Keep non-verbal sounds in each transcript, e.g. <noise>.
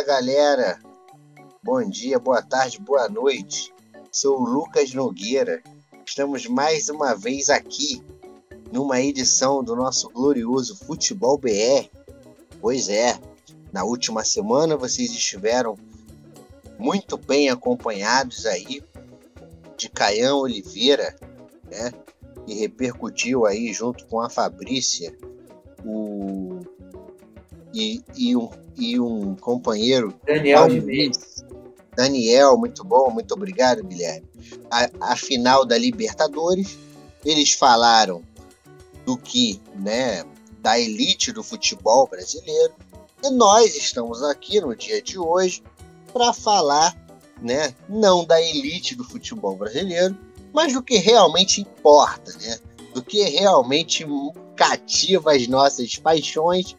Fala galera, bom dia, boa tarde, boa noite. Sou o Lucas Nogueira. Estamos mais uma vez aqui numa edição do nosso glorioso Futebol BR. Pois é, na última semana vocês estiveram muito bem acompanhados aí de Caião Oliveira, né? Que repercutiu aí junto com a Fabrícia o e, e, um, e um companheiro Daniel de Daniel, muito bom, muito obrigado, Guilherme. A, a final da Libertadores, eles falaram do que, né, da elite do futebol brasileiro. E nós estamos aqui no dia de hoje para falar, né, não da elite do futebol brasileiro, mas do que realmente importa, né? Do que realmente cativa as nossas paixões.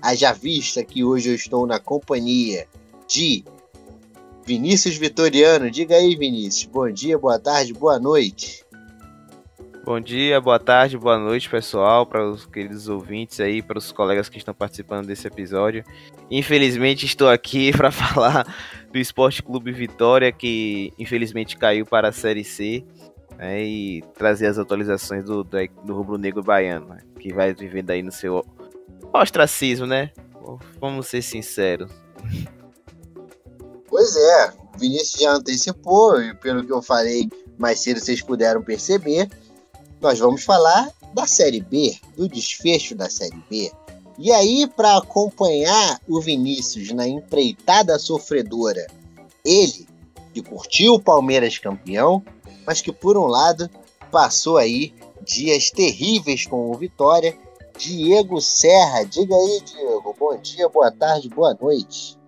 Haja vista que hoje eu estou na companhia de Vinícius Vitoriano. Diga aí, Vinícius. Bom dia, boa tarde, boa noite. Bom dia, boa tarde, boa noite, pessoal, para os queridos ouvintes aí, para os colegas que estão participando desse episódio. Infelizmente estou aqui <laughs> para falar do Esporte Clube Vitória, que infelizmente caiu para a Série C, né, e trazer as atualizações do, do, do rubro-negro baiano, né, que vai vivendo aí no seu ostracismo, né? Vamos ser sinceros. Pois é, Vinícius já antecipou, e pelo que eu falei mais cedo, vocês puderam perceber nós vamos falar da Série B, do desfecho da Série B. E aí, para acompanhar o Vinícius na empreitada sofredora, ele que curtiu o Palmeiras campeão, mas que por um lado passou aí dias terríveis com o Vitória. Diego Serra, diga aí, Diego. Bom dia, boa tarde, boa noite.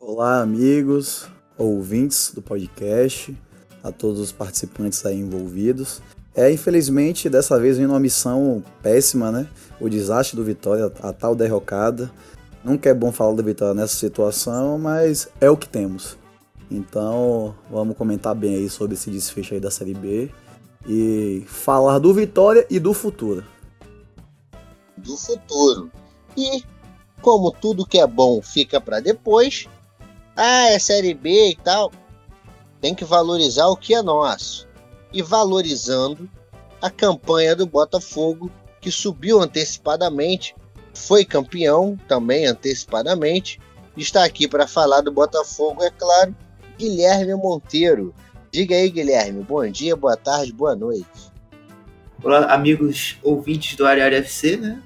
Olá, amigos, ouvintes do podcast, a todos os participantes aí envolvidos. É, infelizmente, dessa vez vem uma missão péssima, né? O desastre do Vitória, a tal derrocada. Nunca é bom falar do Vitória nessa situação, mas é o que temos. Então, vamos comentar bem aí sobre esse desfecho aí da Série B e falar do Vitória e do futuro. Do futuro. E como tudo que é bom fica para depois, ah, é Série B e tal, tem que valorizar o que é nosso e valorizando a campanha do Botafogo, que subiu antecipadamente, foi campeão também antecipadamente. Está aqui para falar do Botafogo, é claro, Guilherme Monteiro. Diga aí, Guilherme, bom dia, boa tarde, boa noite. Olá, amigos ouvintes do Área FC, né?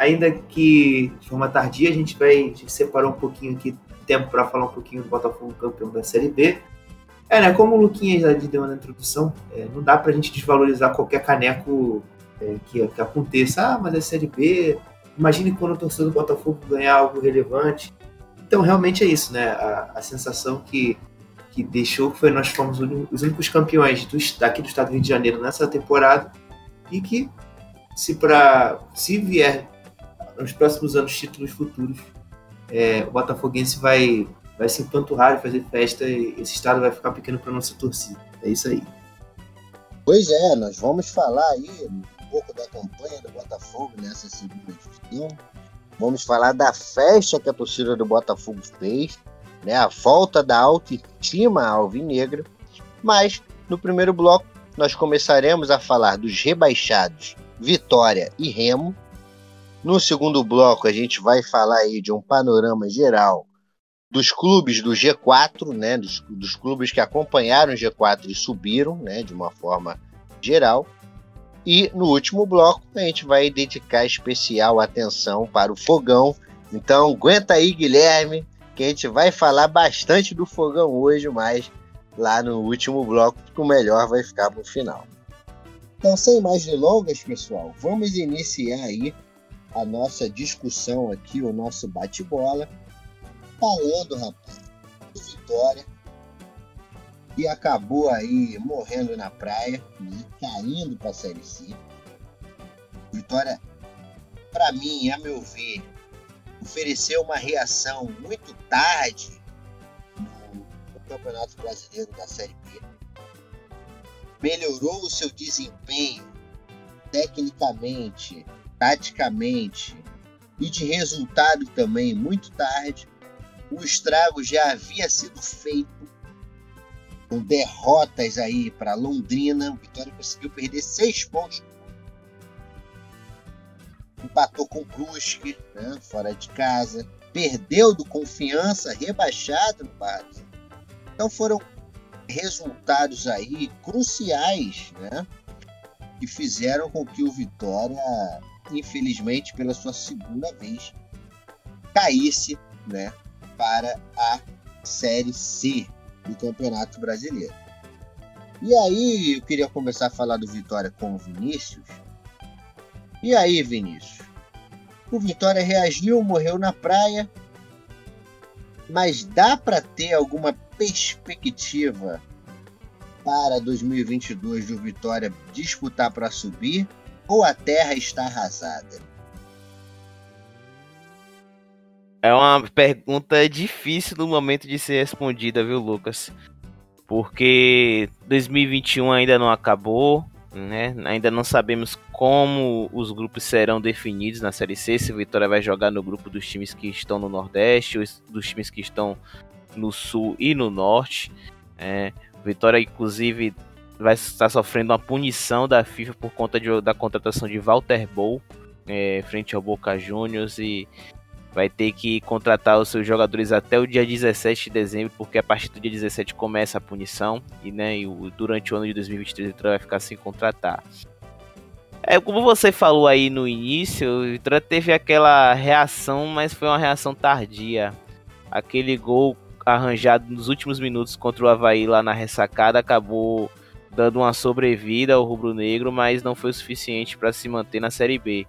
Ainda que de forma tardia, a gente vai a gente separar um pouquinho aqui tempo para falar um pouquinho do Botafogo campeão da Série B. É, né? Como o Luquinhas já deu na introdução, é, não dá pra gente desvalorizar qualquer caneco é, que, que, aconteça. Ah, mas é Série B. Imagine quando o torcedor do Botafogo ganhar algo relevante. Então, realmente é isso, né? A, a sensação que, que deixou foi nós fomos os únicos campeões do, daqui do estado do Rio de Janeiro nessa temporada e que, se, pra, se vier nos próximos anos títulos futuros, é, o Botafoguense vai vai se empanturrar e fazer festa e esse estado vai ficar pequeno para nossa torcida. É isso aí. Pois é, nós vamos falar aí um pouco da campanha do Botafogo nessa segunda divisão. Vamos falar da festa que a torcida do Botafogo fez, né? A volta da autoestima alvinegra. Mas no primeiro bloco nós começaremos a falar dos rebaixados Vitória e Remo. No segundo bloco a gente vai falar aí de um panorama geral dos clubes do G4, né, dos, dos, clubes que acompanharam o G4 e subiram, né, de uma forma geral. E no último bloco a gente vai dedicar especial atenção para o Fogão. Então aguenta aí, Guilherme, que a gente vai falar bastante do Fogão hoje, mas lá no último bloco, o melhor vai ficar para o final. Então, sem mais delongas, pessoal, vamos iniciar aí a nossa discussão aqui, o nosso bate-bola falando, rapaz, do Vitória, que acabou aí morrendo na praia, né, caindo para a Série C. Vitória, para mim, a meu ver, ofereceu uma reação muito tarde no, no Campeonato Brasileiro da Série B. Melhorou o seu desempenho tecnicamente, taticamente e de resultado também muito tarde o estrago já havia sido feito com derrotas aí para Londrina. O Vitória conseguiu perder seis pontos. Empatou com o Brusque, né, fora de casa. Perdeu do Confiança, rebaixado no Barros. Então foram resultados aí cruciais, né? Que fizeram com que o Vitória, infelizmente, pela sua segunda vez, caísse, né? Para a Série C do Campeonato Brasileiro. E aí, eu queria começar a falar do Vitória com o Vinícius. E aí, Vinícius? O Vitória reagiu, morreu na praia, mas dá para ter alguma perspectiva para 2022 do Vitória disputar para subir ou a terra está arrasada? É uma pergunta difícil no momento de ser respondida, viu, Lucas? Porque 2021 ainda não acabou, né? Ainda não sabemos como os grupos serão definidos na Série C. Se o Vitória vai jogar no grupo dos times que estão no Nordeste, ou dos times que estão no Sul e no Norte. É, Vitória, inclusive, vai estar sofrendo uma punição da FIFA por conta de, da contratação de Walter Bow é, frente ao Boca Juniors e vai ter que contratar os seus jogadores até o dia 17 de dezembro, porque a partir do dia 17 começa a punição e, né, e durante o ano de 2023 o Vitória vai ficar sem contratar. É, como você falou aí no início, o Vitória teve aquela reação, mas foi uma reação tardia. Aquele gol arranjado nos últimos minutos contra o Havaí lá na ressacada acabou dando uma sobrevida ao rubro-negro, mas não foi o suficiente para se manter na Série B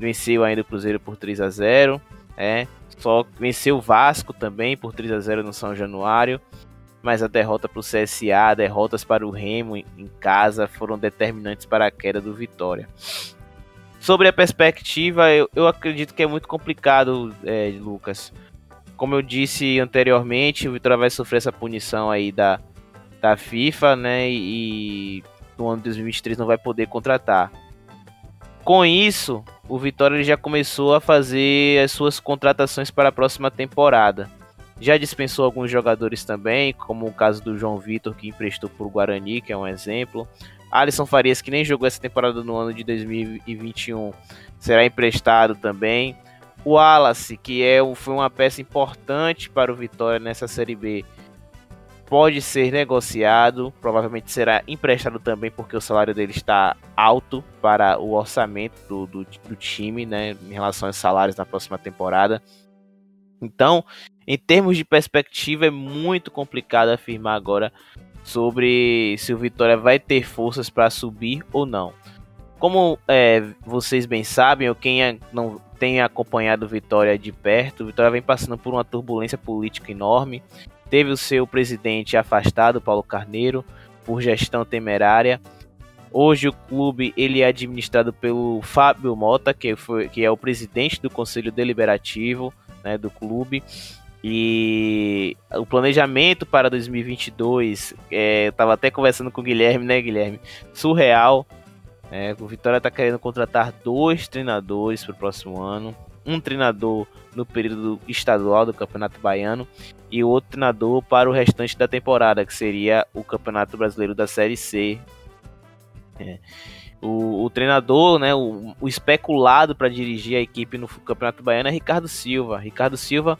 venceu ainda o Cruzeiro por 3 a 0 é, só venceu o Vasco também por 3 a 0 no São Januário, mas a derrota para o CSA, derrotas para o Remo em casa foram determinantes para a queda do Vitória. Sobre a perspectiva, eu, eu acredito que é muito complicado, é, Lucas. Como eu disse anteriormente, o Vitória vai sofrer essa punição aí da, da FIFA, né? E no ano de 2023 não vai poder contratar. Com isso, o Vitória já começou a fazer as suas contratações para a próxima temporada. Já dispensou alguns jogadores também, como o caso do João Vitor, que emprestou por Guarani, que é um exemplo. Alisson Farias, que nem jogou essa temporada no ano de 2021, será emprestado também. O Wallace, que é, foi uma peça importante para o Vitória nessa Série B, pode ser negociado, provavelmente será emprestado também, porque o salário dele está alto para o orçamento do, do, do time, né, em relação aos salários na próxima temporada. Então, em termos de perspectiva, é muito complicado afirmar agora sobre se o Vitória vai ter forças para subir ou não. Como é, vocês bem sabem, ou quem é, não tem acompanhado Vitória de perto, Vitória vem passando por uma turbulência política enorme teve o seu presidente afastado, Paulo Carneiro, por gestão temerária. Hoje o clube ele é administrado pelo Fábio Mota, que, foi, que é o presidente do conselho deliberativo né, do clube. E o planejamento para 2022, é, eu estava até conversando com o Guilherme, né, Guilherme? Surreal. É, o Vitória está querendo contratar dois treinadores para o próximo ano. Um treinador no período estadual do Campeonato Baiano e outro treinador para o restante da temporada, que seria o Campeonato Brasileiro da Série C. É. O, o, treinador, né, o, o especulado para dirigir a equipe no Campeonato Baiano é Ricardo Silva. Ricardo Silva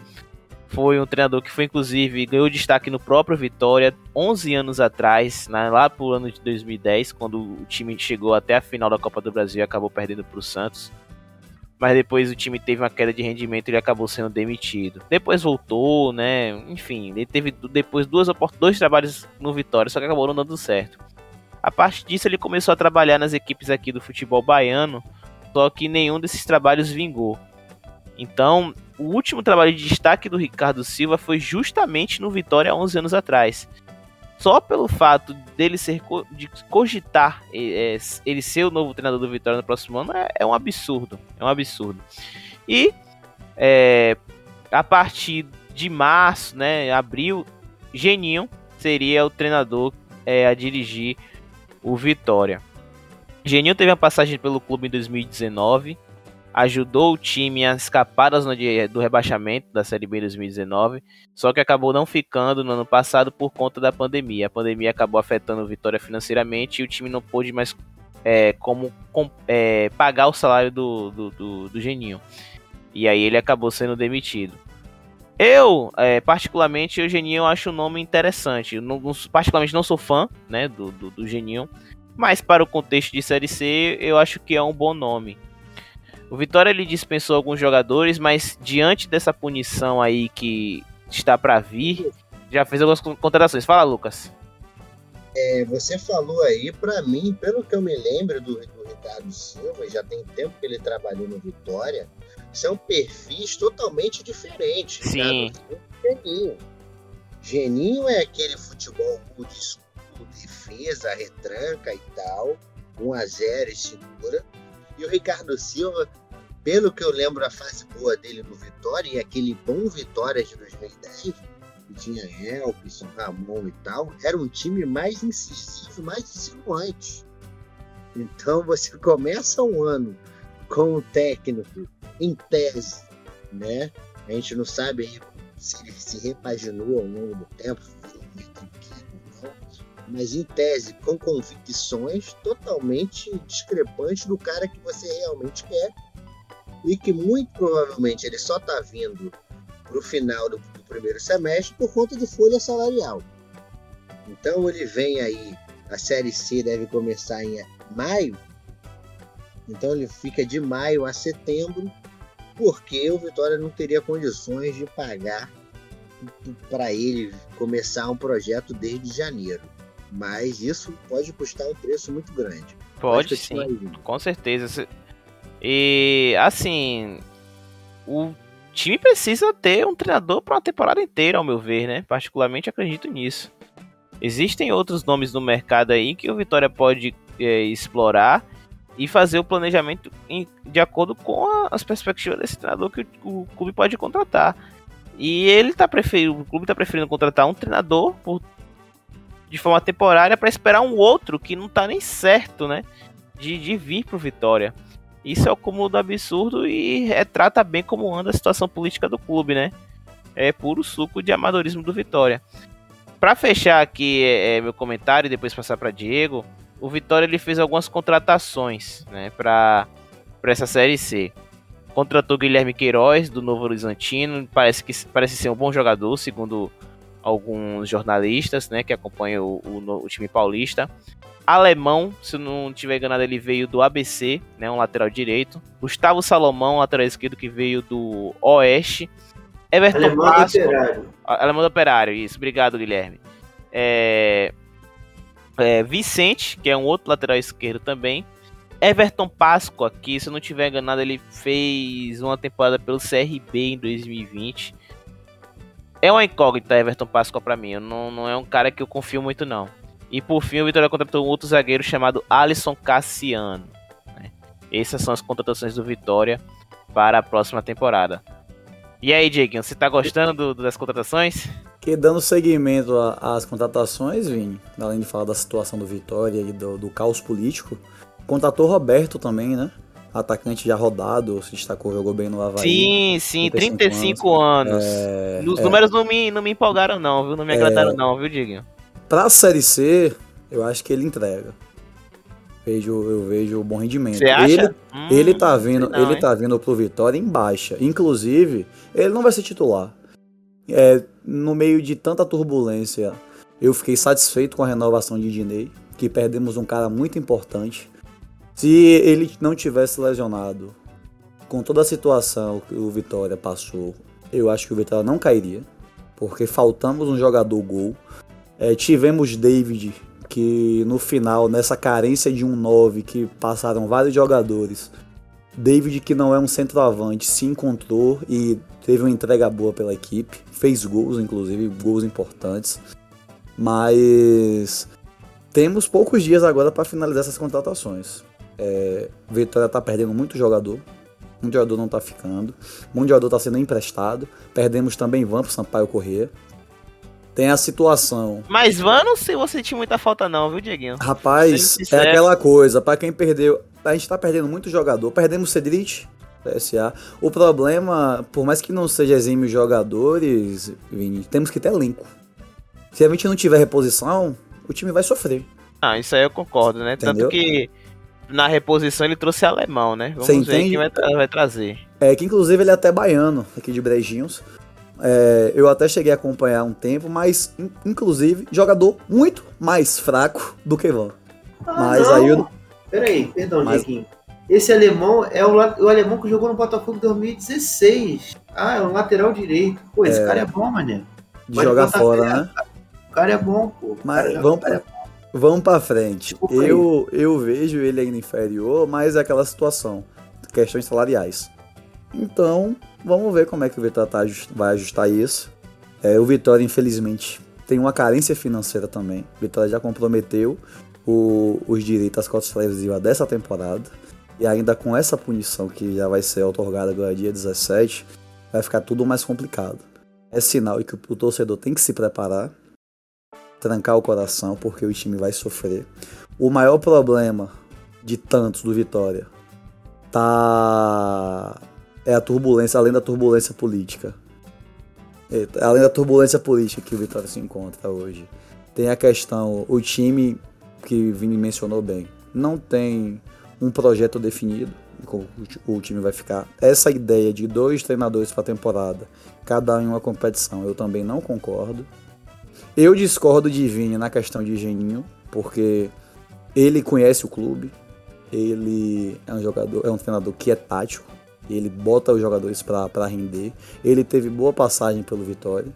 foi um treinador que foi inclusive ganhou destaque no próprio Vitória 11 anos atrás, né, lá pro ano de 2010, quando o time chegou até a final da Copa do Brasil e acabou perdendo para o Santos mas depois o time teve uma queda de rendimento e ele acabou sendo demitido. Depois voltou, né? Enfim, ele teve depois duas dois trabalhos no Vitória, só que acabou não dando certo. A partir disso, ele começou a trabalhar nas equipes aqui do futebol baiano, só que nenhum desses trabalhos vingou. Então, o último trabalho de destaque do Ricardo Silva foi justamente no Vitória 11 anos atrás só pelo fato dele ser de cogitar é, ele ser o novo treinador do Vitória no próximo ano é, é um absurdo, é um absurdo. E é, a partir de março, né, abril, Geninho seria o treinador é, a dirigir o Vitória. Geninho teve uma passagem pelo clube em 2019, ajudou o time a escapar do rebaixamento da Série B 2019, só que acabou não ficando no ano passado por conta da pandemia. A pandemia acabou afetando o Vitória financeiramente e o time não pôde mais é, como com, é, pagar o salário do, do, do, do Geninho. E aí ele acabou sendo demitido. Eu, é, particularmente, o Geninho eu acho o nome interessante. Eu não, particularmente não sou fã né, do, do, do Geninho, mas para o contexto de Série C, eu acho que é um bom nome. O Vitória ele dispensou alguns jogadores, mas diante dessa punição aí que está para vir, já fez algumas contratações. Fala, Lucas. É, você falou aí, para mim, pelo que eu me lembro do, do Ricardo Silva, já tem tempo que ele trabalhou no Vitória, são perfis totalmente diferentes. Sim. Geninho. Geninho é aquele futebol de defesa, retranca e tal, 1 a 0 e segura. E o Ricardo Silva, pelo que eu lembro a fase boa dele no Vitória, e aquele bom Vitória de 2010, que tinha Elkson, Ramon e tal, era um time mais incisivo, mais insinuante. Então você começa um ano com o técnico em tese, né? A gente não sabe se ele se repaginou ao longo do tempo, mas em tese, com convicções totalmente discrepantes do cara que você realmente quer e que muito provavelmente ele só está vindo para o final do, do, primeiro semestre por conta de folha salarial. Então ele vem aí, a Série C deve começar em maio, então ele fica de maio a setembro, porque o Vitória não teria condições de pagar para ele começar um projeto desde janeiro. Mas isso pode custar um preço muito grande. Pode sim, com certeza. E assim, o time precisa ter um treinador para uma temporada inteira, ao meu ver, né? Particularmente acredito nisso. Existem outros nomes no mercado aí que o Vitória pode é, explorar e fazer o planejamento em, de acordo com a, as perspectivas desse treinador que o, o, clube pode contratar. E ele tá preferindo, o clube está preferindo contratar um treinador por de forma temporária para esperar um outro que não tá nem certo, né? De, de vir pro Vitória. Isso é o cúmulo do absurdo e retrata bem como anda a situação política do clube, né? É puro suco de amadorismo do Vitória. Para fechar aqui é, é, meu comentário e depois passar para Diego, o Vitória ele fez algumas contratações, né, para essa série C. Contratou Guilherme Queiroz do Novo Horizontino, parece que parece ser um bom jogador, segundo alguns jornalistas, né, que acompanham o, o, o, time paulista. Alemão, se não tiver enganado, ele veio do ABC, né, um lateral direito. Gustavo Salomão, lateral esquerdo, que veio do Oeste. Everton Alemão do Operário. Alemão do Operário, isso. Obrigado, Guilherme. É, é, Vicente, que é um outro lateral esquerdo também. Everton Páscoa, que se eu não tiver enganado, ele fez uma temporada pelo CRB em 2020 é uma incógnita Everton Pascoal para mim. Não, não é um cara que eu confio muito, não. E por fim, o Vitória contratou um outro zagueiro chamado Alisson Cassiano. Né? Essas são as contratações do Vitória para a próxima temporada. E aí, Diego, você tá gostando do, das contratações? Que dando seguimento às contratações, Vini, além de falar da situação do Vitória e do, do caos político, contratou Roberto também, né? Atacante já rodado, se destacou, jogou bem no Havaí. Sim, sim, 35, 35 anos. É, Os é, números não me, não me empolgaram não, viu? Não me agradaram é, não, viu, Diguinho? Pra Série C, eu acho que ele entrega. Vejo, eu vejo bom rendimento. Você acha? Ele, hum, ele tá vindo, não, ele hein? tá vindo pro Vitória em baixa. Inclusive, ele não vai ser titular. É, no meio de tanta turbulência, eu fiquei satisfeito com a renovação de Dinei, que perdemos um cara muito importante. Se ele não tivesse lesionado, com toda a situação que o Vitória passou, eu acho que o Vitória não cairia, porque faltamos um jogador gol. É, tivemos David, que no final, nessa carência de um 9 que passaram vários jogadores, David, que não é um centroavante, se encontrou e teve uma entrega boa pela equipe, fez gols, inclusive, gols importantes. Mas temos poucos dias agora para finalizar essas contratações. É, Vitória tá perdendo muito jogador. Muito jogador não tá ficando. Muito jogador tá sendo emprestado. Perdemos também Van pro Sampaio Corrêa. Tem a situação. Mas Van não sei você tinha muita falta, não, viu, Dieguinho? Rapaz, é aquela coisa. para quem perdeu. A gente tá perdendo muito jogador. Perdemos Cedric. CSA. O problema, por mais que não seja exímio jogadores, Vini, temos que ter elenco. Se a gente não tiver reposição, o time vai sofrer. Ah, isso aí eu concordo, né? Entendeu? Tanto que na reposição ele trouxe alemão, né? Vamos Você ver quem vai, tra- vai trazer. É que inclusive ele é até baiano, aqui de Brejinhos. É, eu até cheguei a acompanhar um tempo, mas in- inclusive jogador muito mais fraco do que Van. Mas não. aí eu- Peraí, perdão, Mas- Dieguinho. Esse alemão é o, o alemão que jogou no Botafogo em 2016. Ah, é o lateral direito. Pô, esse cara é bom, mané. De Pode jogar fora, né? O cara é bom, pô. Mas vamos é vamos pra frente. Eu, eu vejo ele ainda inferior, mas é aquela situação. Questões salariais. Então, vamos ver como é que o Vitória tá vai ajustar isso. É, o Vitória, infelizmente, tem uma carência financeira também. O Vitória já comprometeu o- os direitos às cotas televisivas dessa temporada. E ainda com essa punição que já vai ser otorgada agora dia 17, vai ficar tudo mais complicado. É sinal que o torcedor tem que se preparar, trancar o coração, porque o time vai sofrer. O maior problema de tantos do Vitória tá é a turbulência, além da turbulência política. É, além da turbulência política que o Vitória se encontra hoje. Tem a questão, o time que Vini mencionou bem, não tem um projeto definido como o o time vai ficar. Essa ideia de dois treinadores para temporada, cada um em uma competição, eu também não concordo. Eu discordo de Vini na questão de Geninho, porque ele conhece o clube, ele é um jogador, é um treinador que é tático, ele bota os jogadores para render, ele teve boa passagem pelo Vitória.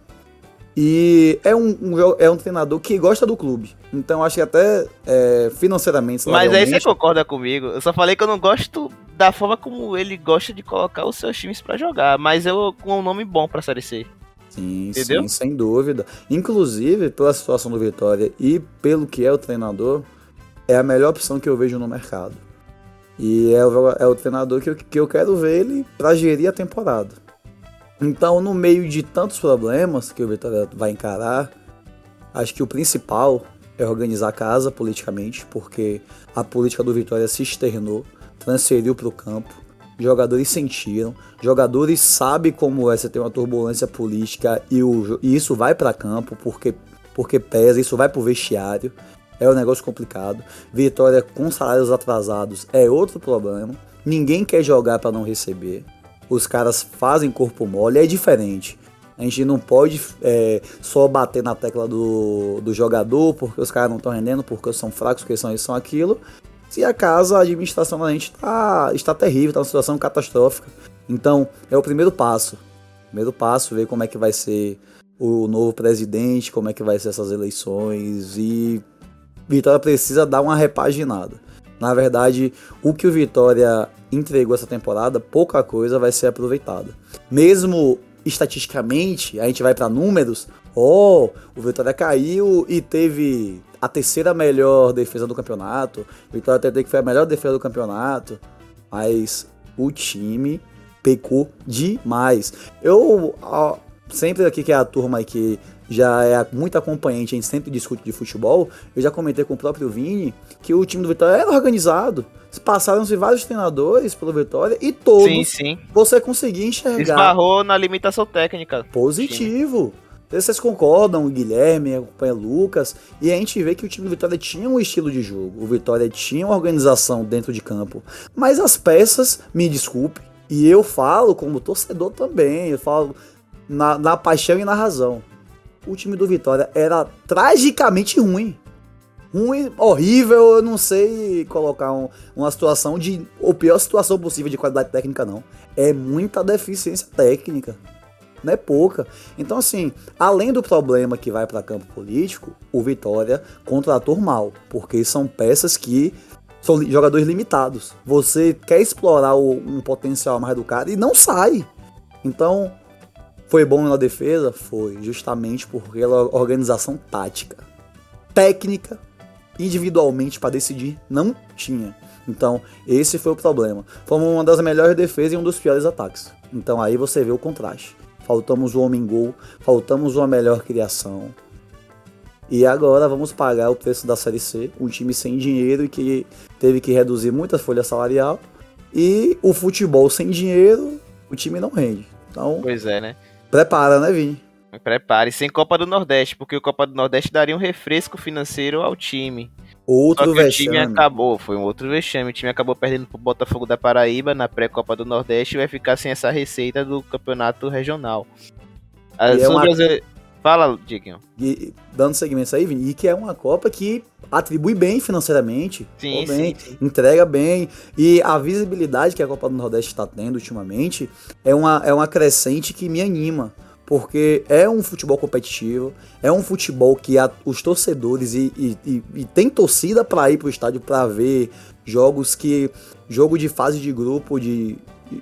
E é um, um é um treinador que gosta do clube. Então acho que até é, financeiramente. Mas aí você concorda comigo. Eu só falei que eu não gosto da forma como ele gosta de colocar os seus times pra jogar. Mas eu com um nome bom pra Série C. Sim, Entendeu? sim, sem dúvida. Inclusive, pela situação do Vitória e pelo que é o treinador, é a melhor opção que eu vejo no mercado. E é o, é o treinador que eu, que eu quero ver ele para gerir a temporada. Então, no meio de tantos problemas que o Vitória vai encarar, acho que o principal é organizar a casa politicamente, porque a política do Vitória se externou, transferiu para o campo, jogadores sentiram, jogadores sabem como é você ter uma turbulência política e, o, e isso vai para campo porque, porque pesa, isso vai para o vestiário. É um negócio complicado. Vitória com salários atrasados é outro problema. Ninguém quer jogar para não receber. Os caras fazem corpo mole, é diferente. A gente não pode é, só bater na tecla do, do jogador porque os caras não estão rendendo, porque são fracos, porque são isso, são aquilo. Se a casa, a administração da gente tá, está terrível, está numa situação catastrófica. Então, é o primeiro passo. Primeiro passo, ver como é que vai ser o novo presidente, como é que vai ser essas eleições e Vitória precisa dar uma repaginada. Na verdade, o que o Vitória entregou essa temporada, pouca coisa vai ser aproveitada. Mesmo estatisticamente, a gente vai para números, ó, o Vitória caiu e teve a terceira melhor defesa do campeonato. Vitória até que foi a melhor defesa do campeonato, mas o time pecou demais. Eu ó, sempre aqui que é a turma que já é muito acompanhante, a gente sempre discute de futebol. Eu já comentei com o próprio Vini que o time do Vitória era organizado. Passaram-se vários treinadores pelo Vitória e todos Sim, sim. você conseguia enxergar Esbarrou na limitação técnica. positivo. Vocês concordam, o Guilherme, acompanha o Lucas, e a gente vê que o time do Vitória tinha um estilo de jogo, o Vitória tinha uma organização dentro de campo, mas as peças, me desculpe, e eu falo como torcedor também, eu falo na, na paixão e na razão. O time do Vitória era tragicamente ruim. Ruim, horrível, eu não sei colocar um- uma situação de. ou pior situação possível de qualidade técnica, não. É muita deficiência técnica não é pouca. Então, assim, além do problema que vai para campo político, o Vitória contratou mal, porque são peças que são jogadores limitados. Você quer explorar o- um potencial mais do cara e não sai. Então, foi bom na defesa? Foi, justamente por aquela organização tática. Técnica, individualmente para decidir, não tinha. Então, esse foi o problema. Fomos uma das melhores defesas e um dos piores ataques. Então, aí você vê o contraste. Faltamos o homem gol, faltamos uma melhor criação. E agora vamos pagar o preço da Série C, um time sem dinheiro e que teve que reduzir muita folha salarial E o futebol sem dinheiro, o time não rende. Então, Pois é, né? prepara, né, Vini? Prepare, sem Copa do Nordeste, porque o Copa do Nordeste daria um refresco financeiro ao time. Só Outro que o time vexame. acabou, foi um outro vexame. O time acabou perdendo pro Botafogo da Paraíba na pré-Copa do Nordeste e vai ficar sem essa receita do campeonato regional. E é uma- as- Fala, Diguinho. E, dando segmento aí, Vini, e que é uma Copa que atribui bem financeiramente. Sim, bem, sim, sim. entrega bem. E a visibilidade que a Copa do Nordeste está tendo ultimamente é uma, é uma crescente que me anima. Porque é um futebol competitivo, é um futebol que a- os torcedores e, e, e- e tem torcida para ir pro estádio para ver jogos que. jogo de fase de grupo, de,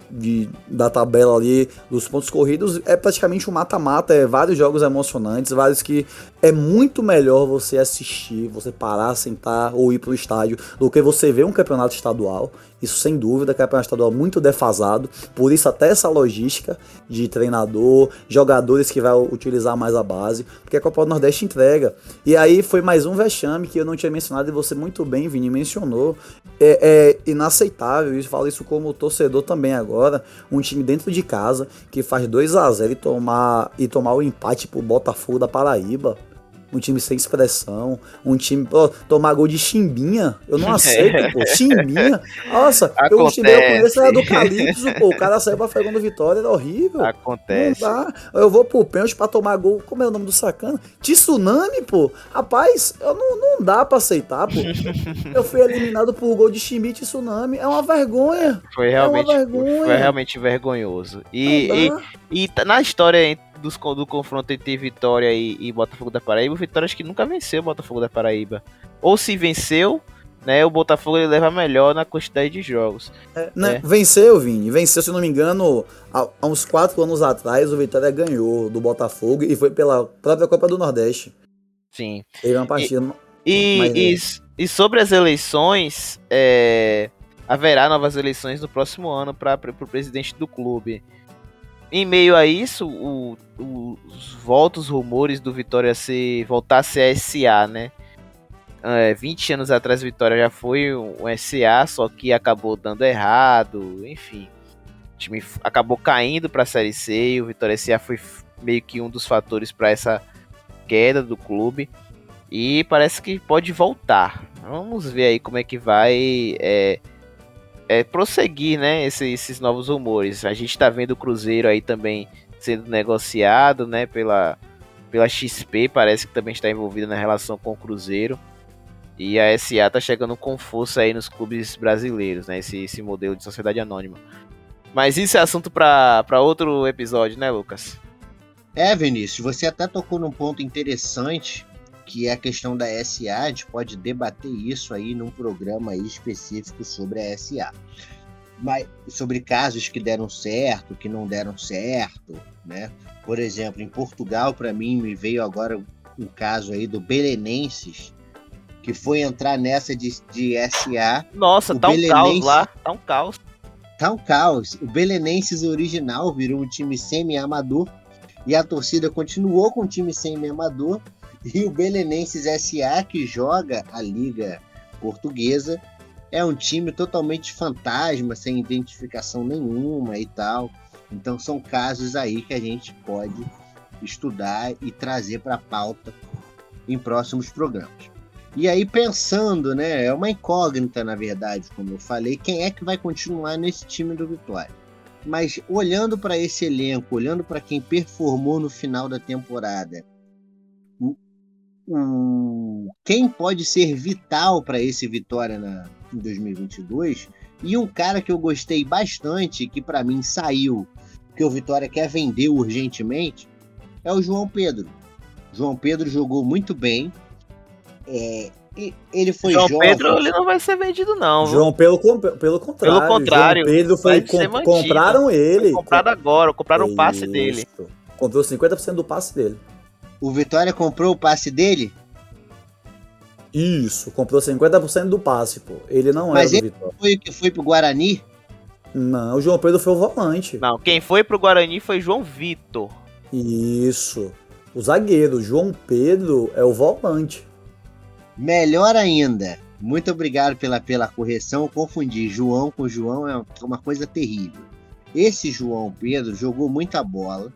de- da tabela ali, dos pontos corridos, é praticamente um mata-mata, é vários jogos emocionantes, vários que é muito melhor você assistir, você parar, sentar ou ir pro estádio, do que você ver um campeonato estadual. Isso sem dúvida, campeonato estadual muito defasado, por isso até essa logística de treinador, jogadores que vai utilizar mais a base, porque a Copa do Nordeste entrega. E aí foi mais um vexame que eu não tinha mencionado e você muito bem, Vini, mencionou. É, é inaceitável, e falo isso como torcedor também agora, um time dentro de casa que faz 2 a 0 e tomar e tomar o empate pro Botafogo da Paraíba. Um time sem expressão, um time, pô, tomar gol de chimbinha, eu não <laughs> aceito, pô, chimbinha. Nossa, eu, que eu conheço era do Calypso, pô, o cara saiu pra Fregando Vitória, era horrível. Acontece. Não dá. Eu vou pro pênalti pra tomar gol. Como é o nome do sacana? Tsunami, pô. Rapaz, eu não, não dá pra aceitar, pô. <laughs> eu fui eliminado por gol de Chimbi e Tsunami. É uma vergonha. Foi realmente, É vergonha. foi realmente vergonhoso. E, e, e na história dos, do confronto entre Vitória e, e Botafogo da Paraíba, o Vitória acho que nunca venceu o Botafogo da Paraíba. Ou se venceu, né, o Botafogo ele leva melhor na quantidade de jogos. Né? É. Venceu, Vini. Venceu, se não me engano, há, há uns quatro anos atrás, o Vitória ganhou do Botafogo e foi pela própria Copa do Nordeste. Sim. Teve uma partida. E, Mas é. e, e sobre as eleições, é, haverá novas eleições no próximo ano para o presidente do clube. Em meio a isso, o- o- os votos, rumores do Vitória ser, voltar a ser SA, né? É, 20 anos atrás, Vitória já foi um SA, só que acabou dando errado, enfim. O time acabou caindo para a Série C e o Vitória SA foi meio que um dos fatores para essa queda do clube. E parece que pode voltar. Vamos ver aí como é que vai é, é, prosseguir, né? esse- esses novos rumores. A gente tá vendo o Cruzeiro aí também sendo negociado, né? Pela, pela XP, parece que também está envolvida na relação com o Cruzeiro. E a SA tá chegando com força aí nos clubes brasileiros, né? Esse, esse modelo de sociedade anônima. Mas isso é assunto para outro episódio, né, Lucas? É, Vinícius, você até tocou num ponto interessante, que é a questão da SA. A gente pode debater isso aí num programa aí específico sobre a SA. Mas sobre casos que deram certo, que não deram certo, né? Por exemplo, em Portugal, para mim, me veio agora um caso aí do Belenenses, que foi entrar nessa de, de SA. Nossa, O tá um caos lá, tá um caos. Tá um caos. O Belenenses original virou um time semi-amador e a torcida continuou com o time semi-amador. E o Belenenses SA, que joga a Liga Portuguesa, é um time totalmente fantasma, sem identificação nenhuma e tal. Então são casos aí que a gente pode estudar e trazer para a pauta em próximos programas. E aí pensando, né, é uma incógnita na verdade, como eu falei, quem é que vai continuar nesse time do Vitória. Mas olhando para esse elenco, olhando para quem performou no final da temporada, o- quem pode ser vital para esse Vitória na, em 2022 e um cara que eu gostei bastante, que para mim saiu, que o Vitória quer vender urgentemente, é o João Pedro. João Pedro jogou muito bem. É, e ele foi João jovem. Pedro ele não vai ser vendido, não. viu? João, pelo, pelo contrário. Pelo contrário, João Pedro foi, com- compraram ele. Foi comprado agora, compraram o passe Isso. dele. Comprou 50% do passe dele. O Vitória comprou o passe dele, Isso, comprou 50% do passe, pô. Ele não Mas era do ele- Vitória. foi o que foi pro Guarani. Não, o João Pedro foi o volante. Não, quem foi pro Guarani foi João Vitor. Isso. O zagueiro, João Pedro, é o volante. Melhor ainda, Muito obrigado pela, pela correção. Eu confundi João com João é uma coisa terrível. Esse João Pedro jogou muita bola,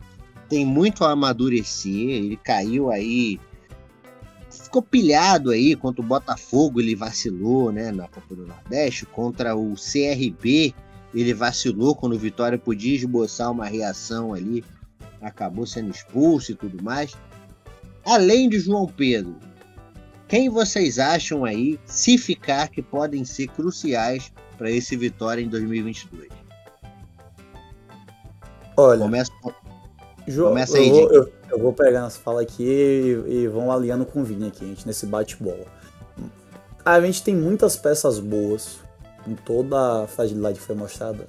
tem muito a amadurecer. Ele caiu aí, ficou pilhado aí contra o Botafogo. Ele vacilou, né, na Copa do Nordeste. Contra o CRB, ele vacilou quando o Vitória podia esboçar uma reação ali, acabou sendo expulso e tudo mais. Além de João Pedro, quem vocês acham aí, se ficar, que podem ser cruciais para esse Vitória em 2022? Olha, Começa, João, começa aí, eu, vou, eu, eu vou pegar nas falas aqui e, e vão alinhando com o Vini aqui, gente, nesse bate-bola. A gente tem muitas peças boas, com toda a fragilidade que foi mostrada,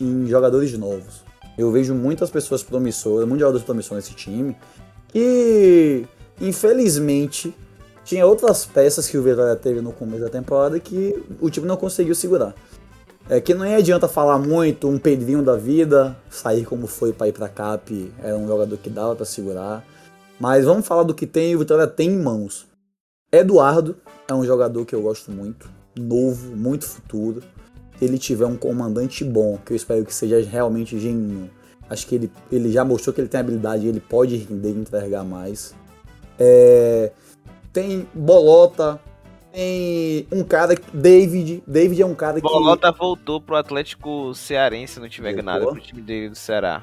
em jogadores novos. Eu vejo muitas pessoas promissoras, muitos jogadores promissores nesse time, que infelizmente tinha outras peças que o Vitória teve no começo da temporada que o time não conseguiu segurar. É que não adianta falar muito, um Pedrinho da vida, sair como foi para ir pra Cap, era um jogador que dava para segurar. Mas vamos falar do que tem e o Vitória tem em mãos. Eduardo é um jogador que eu gosto muito, novo, muito futuro. Se ele tiver um comandante bom, que eu espero que seja realmente genuíno, acho que ele, ele já mostrou que ele tem habilidade ele pode render e entregar mais. É, tem Bolota, tem um cara, David. David é um cara que. Bolota voltou pro Atlético Cearense, se não tiver Voltou. nada, pro time dele do Ceará.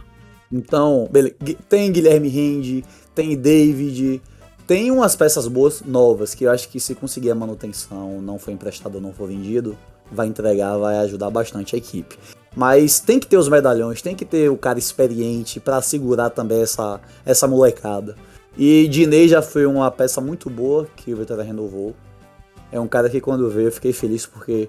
Então, bele- Gui- tem Guilherme Rende, tem David, tem umas peças boas novas que eu acho que se conseguir a manutenção, não for emprestado ou não for vendido, vai entregar, vai ajudar bastante a equipe. Mas tem que ter os medalhões, tem que ter o cara experiente pra segurar também essa, essa molecada. E Dinei já foi uma peça muito boa que o Vitória renovou. É um cara que quando veio eu fiquei feliz porque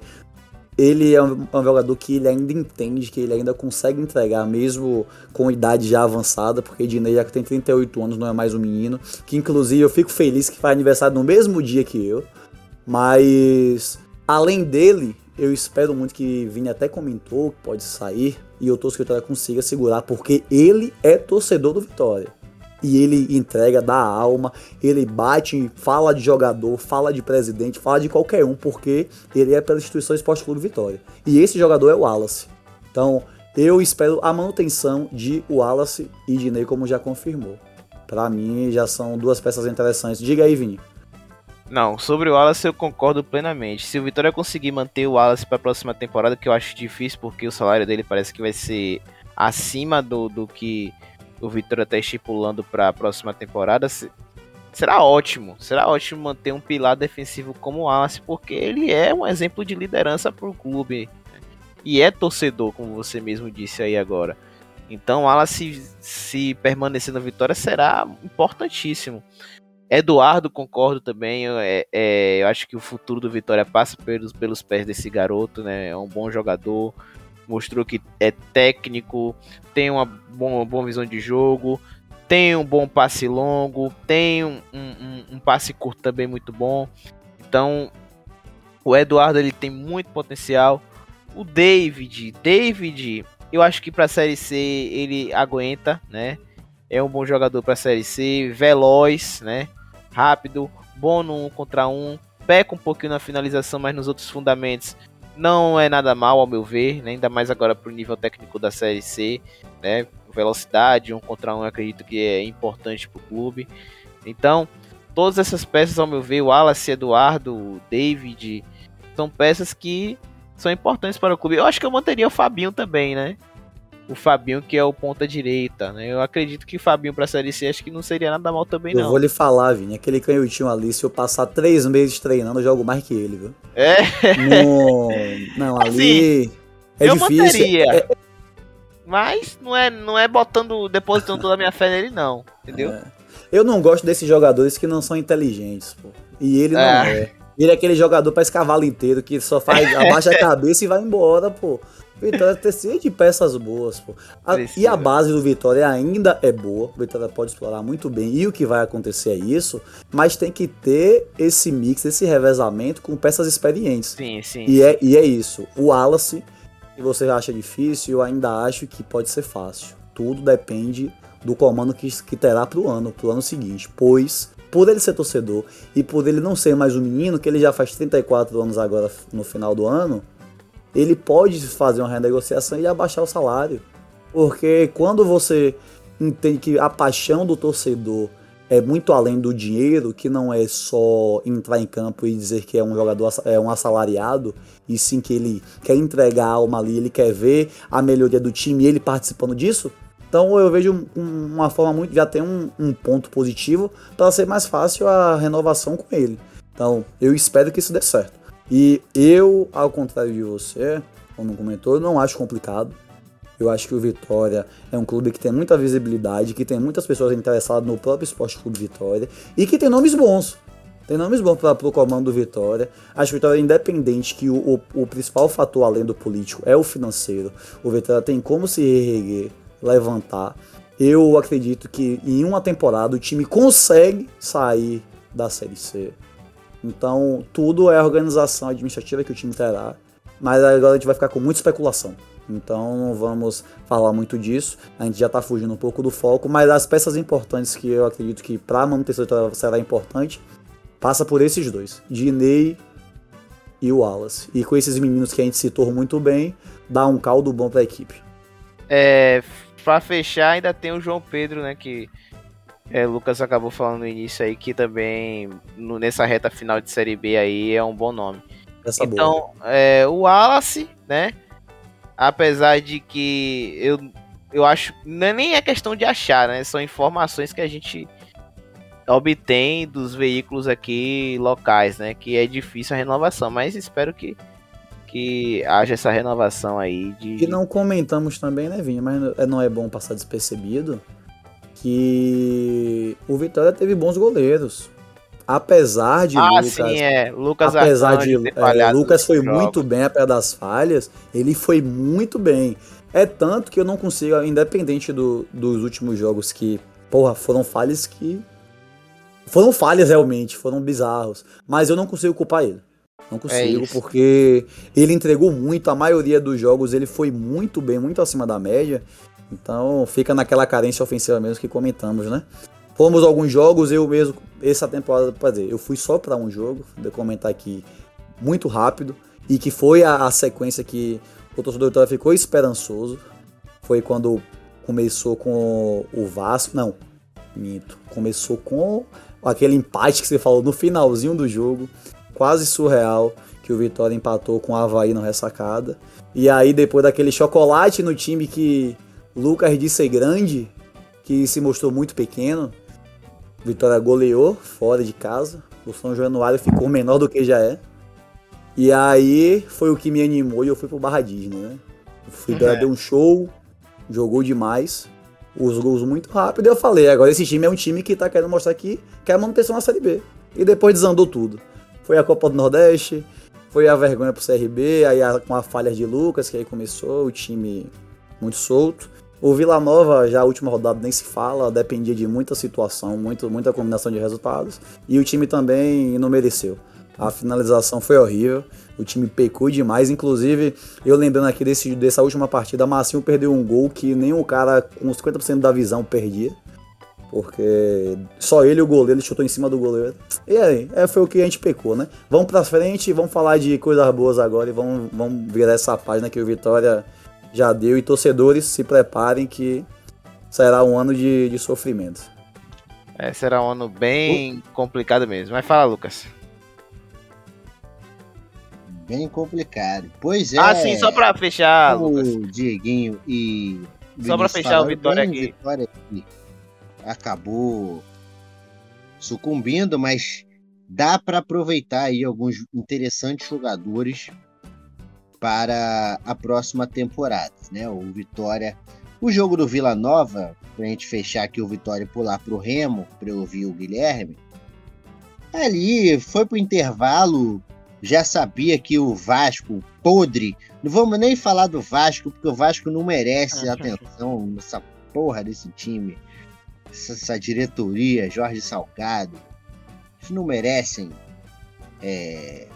ele é um, é um jogador que ele ainda entende, que ele ainda consegue entregar, mesmo com idade já avançada, porque Dinei já tem 38 anos, não é mais um menino. Que inclusive eu fico feliz que faz aniversário no mesmo dia que eu. Mas além dele, eu espero muito que Vini até comentou que pode sair. E eu torço que o consiga segurar, porque ele é torcedor do Vitória. E ele entrega da alma, ele bate, fala de jogador, fala de presidente, fala de qualquer um, porque ele é pela instituição Esporte Clube Vitória. E esse jogador é o Wallace. Então, eu espero a manutenção de Wallace e Dinei, como já confirmou. Pra mim, já são duas peças interessantes. Diga aí, Vini. Não, sobre o Wallace eu concordo plenamente. Se o Vitória conseguir manter o Wallace para a próxima temporada, que eu acho difícil porque o salário dele parece que vai ser acima do, do que o Vitória está estipulando para a próxima temporada, se- será ótimo. Será ótimo manter um pilar defensivo como o porque ele é um exemplo de liderança para o clube e é torcedor, como você mesmo disse aí agora. Então, o Wallace, se permanecer no Vitória, será importantíssimo. Eduardo, concordo também. é- é, eu acho que o futuro do Vitória passa pelos, pelos pés desse garoto, né? É um bom jogador. Mostrou que é técnico, tem uma boa, uma boa visão de jogo, tem um bom passe longo, tem um, um- um- um passe curto também muito bom. Então, o Eduardo ele tem muito potencial. O David, David, eu acho que para a Série C ele aguenta, né? É um bom jogador para a Série C, veloz, né? Rápido, bom no um contra um, peca um pouquinho na finalização, mas nos outros fundamentos não é nada mal, ao meu ver, né? ainda mais agora para o nível técnico da Série C, né? Velocidade, um contra um, acredito que é importante para o clube. Então, todas essas peças, ao meu ver, o Wallace, Eduardo, David, são peças que são importantes para o clube. Eu acho que eu manteria o Fabinho também, né? O Fabinho, que é o ponta direita, né? Eu acredito que o Fabinho para a Série C acho que não seria nada mal também, Eu não. vou lhe falar, Vini, aquele canhotinho ali, se eu passar três meses treinando, eu jogo mais que ele, viu? É, Não, não ali. É eu difícil. manteria. é- Mas não é, não é botando, depositando toda a minha fé nele, não. Entendeu? É. Eu não gosto desses jogadores que não são inteligentes, pô. E ele não É. é. Ele é aquele jogador pra esse cavalo inteiro que só faz, abaixa a <laughs> cabeça e vai embora, pô. Vitória precisa de peças boas, pô. A- e a base do Vitória ainda é boa. O Vitória pode explorar muito bem. E o que vai acontecer é isso. Mas tem que ter esse mix, esse revezamento com peças experientes. Sim, sim. E é, e é isso. O Wallace, se você acha difícil, eu ainda acho que pode ser fácil. Tudo depende do comando que, que terá pro ano, pro ano seguinte, pois por ele ser torcedor e por ele não ser mais um menino, que ele já faz 34 anos agora no final do ano, ele pode fazer uma renegociação e abaixar o salário. Porque quando você entende que a paixão do torcedor é muito além do dinheiro, que não é só entrar em campo e dizer que é um jogador é um assalariado, e sim que ele quer entregar a alma ali, ele quer ver a melhoria do time e ele participando disso. Então eu vejo uma forma muito. já tem um, um ponto positivo para ser mais fácil a renovação com ele. Então eu espero que isso dê certo. E eu, ao contrário de você, como comentou, não acho complicado. Eu acho que o Vitória é um clube que tem muita visibilidade, que tem muitas pessoas interessadas no próprio Esporte Clube Vitória e que tem nomes bons. Tem nomes bons para o comando do Vitória. Acho que o Vitória é independente, que o, o, o, principal fator além do político é o financeiro. O Vitória tem como se reerguer, levantar. Eu acredito que em uma temporada o time consegue sair da Série C. Então, tudo é a organização administrativa que o time terá. Mas agora a gente vai ficar com muita especulação. Então não vamos falar muito disso. A gente já está fugindo um pouco do foco, mas as peças importantes que eu acredito que para a manutenção será importante passa por esses dois, Dinei e o Wallace. E com esses meninos que a gente citou muito bem, dá um caldo bom para a equipe. É, para fechar ainda tem o João Pedro, né, que é, Lucas acabou falando no início aí que também no, nessa reta final de Série B aí é um bom nome. Essa então, é, o Wallace, né? apesar de que eu, eu acho. Não é nem é questão de achar, né? São informações que a gente obtém dos veículos aqui locais, né? Que é difícil a renovação, mas espero que, que haja essa renovação aí de. Que não comentamos também, né, Vinha? Mas não é bom passar despercebido que o Vitória teve bons goleiros apesar de ah, Lucas, sim, é. Lucas apesar de, é, Lucas foi muito bem apesar das falhas, ele foi muito bem. É tanto que eu não consigo, independente do, dos últimos jogos que, porra, foram falhas que foram falhas realmente, foram bizarros, mas eu não consigo culpar ele. Não é consigo, é porque ele entregou muito, a maioria dos jogos ele foi muito bem, muito acima da média. Então fica naquela carência ofensiva mesmo que comentamos, né? Fomos alguns jogos, eu mesmo, essa temporada, pra dizer, eu fui só para um jogo, vou comentar aqui muito rápido, e que foi a, a sequência que o torcedor Vitória ficou esperançoso. Foi quando começou com o Vasco, não, minto, começou com aquele empate que você falou no finalzinho do jogo, quase surreal, que o Vitória empatou com o Havaí na ressacada. E aí, depois daquele chocolate no time que Lucas disse ser grande, que se mostrou muito pequeno, Vitória goleou fora de casa. O São Januário ficou menor do que já é. E aí foi o que me animou e eu fui pro Barra Disney, né? O Vitória é. deu um show, jogou demais, os gols muito rápido. E eu falei, agora esse time é um time que tá querendo mostrar que quer manutenção na Série B. E depois desandou tudo. Foi a Copa do Nordeste, foi a vergonha pro CRB, aí com a falha de Lucas, que aí começou o time muito solto. O Vila Nova, já a última rodada nem se fala, dependia de muita situação, muito, muita combinação de resultados. E o time também não mereceu. A finalização foi horrível, o time pecou demais. Inclusive, eu lembrando aqui desse, dessa última partida, Massinho perdeu um gol que nem o cara com 50% da visão perdia. Porque só ele e o goleiro chutou em cima do goleiro. E aí, é, foi o que a gente pecou, né? Vamos pra frente, vamos falar de coisas boas agora e vamos, vamos virar essa página que o Vitória já deu e torcedores se preparem que será um ano de, de sofrimento. É, será um ano bem uh. complicado mesmo. Mas fala, Lucas. Bem complicado. Pois é. Ah, sim, só pra fechar, o Lucas. Dieguinho e. Só pra fechar o Vitória aqui. Vitória aqui. Acabou sucumbindo, mas dá para aproveitar aí alguns interessantes jogadores para a próxima temporada, né? O Vitória, o jogo do Vila Nova, para a gente fechar aqui o Vitória e pular para o Remo, para eu ouvir o Guilherme. Ali foi para o intervalo, já sabia que o Vasco podre. Não vamos nem falar do Vasco, porque o Vasco não merece atenção <laughs> nessa porra desse time, essa, essa diretoria, Jorge Salgado. Eles não merecem é,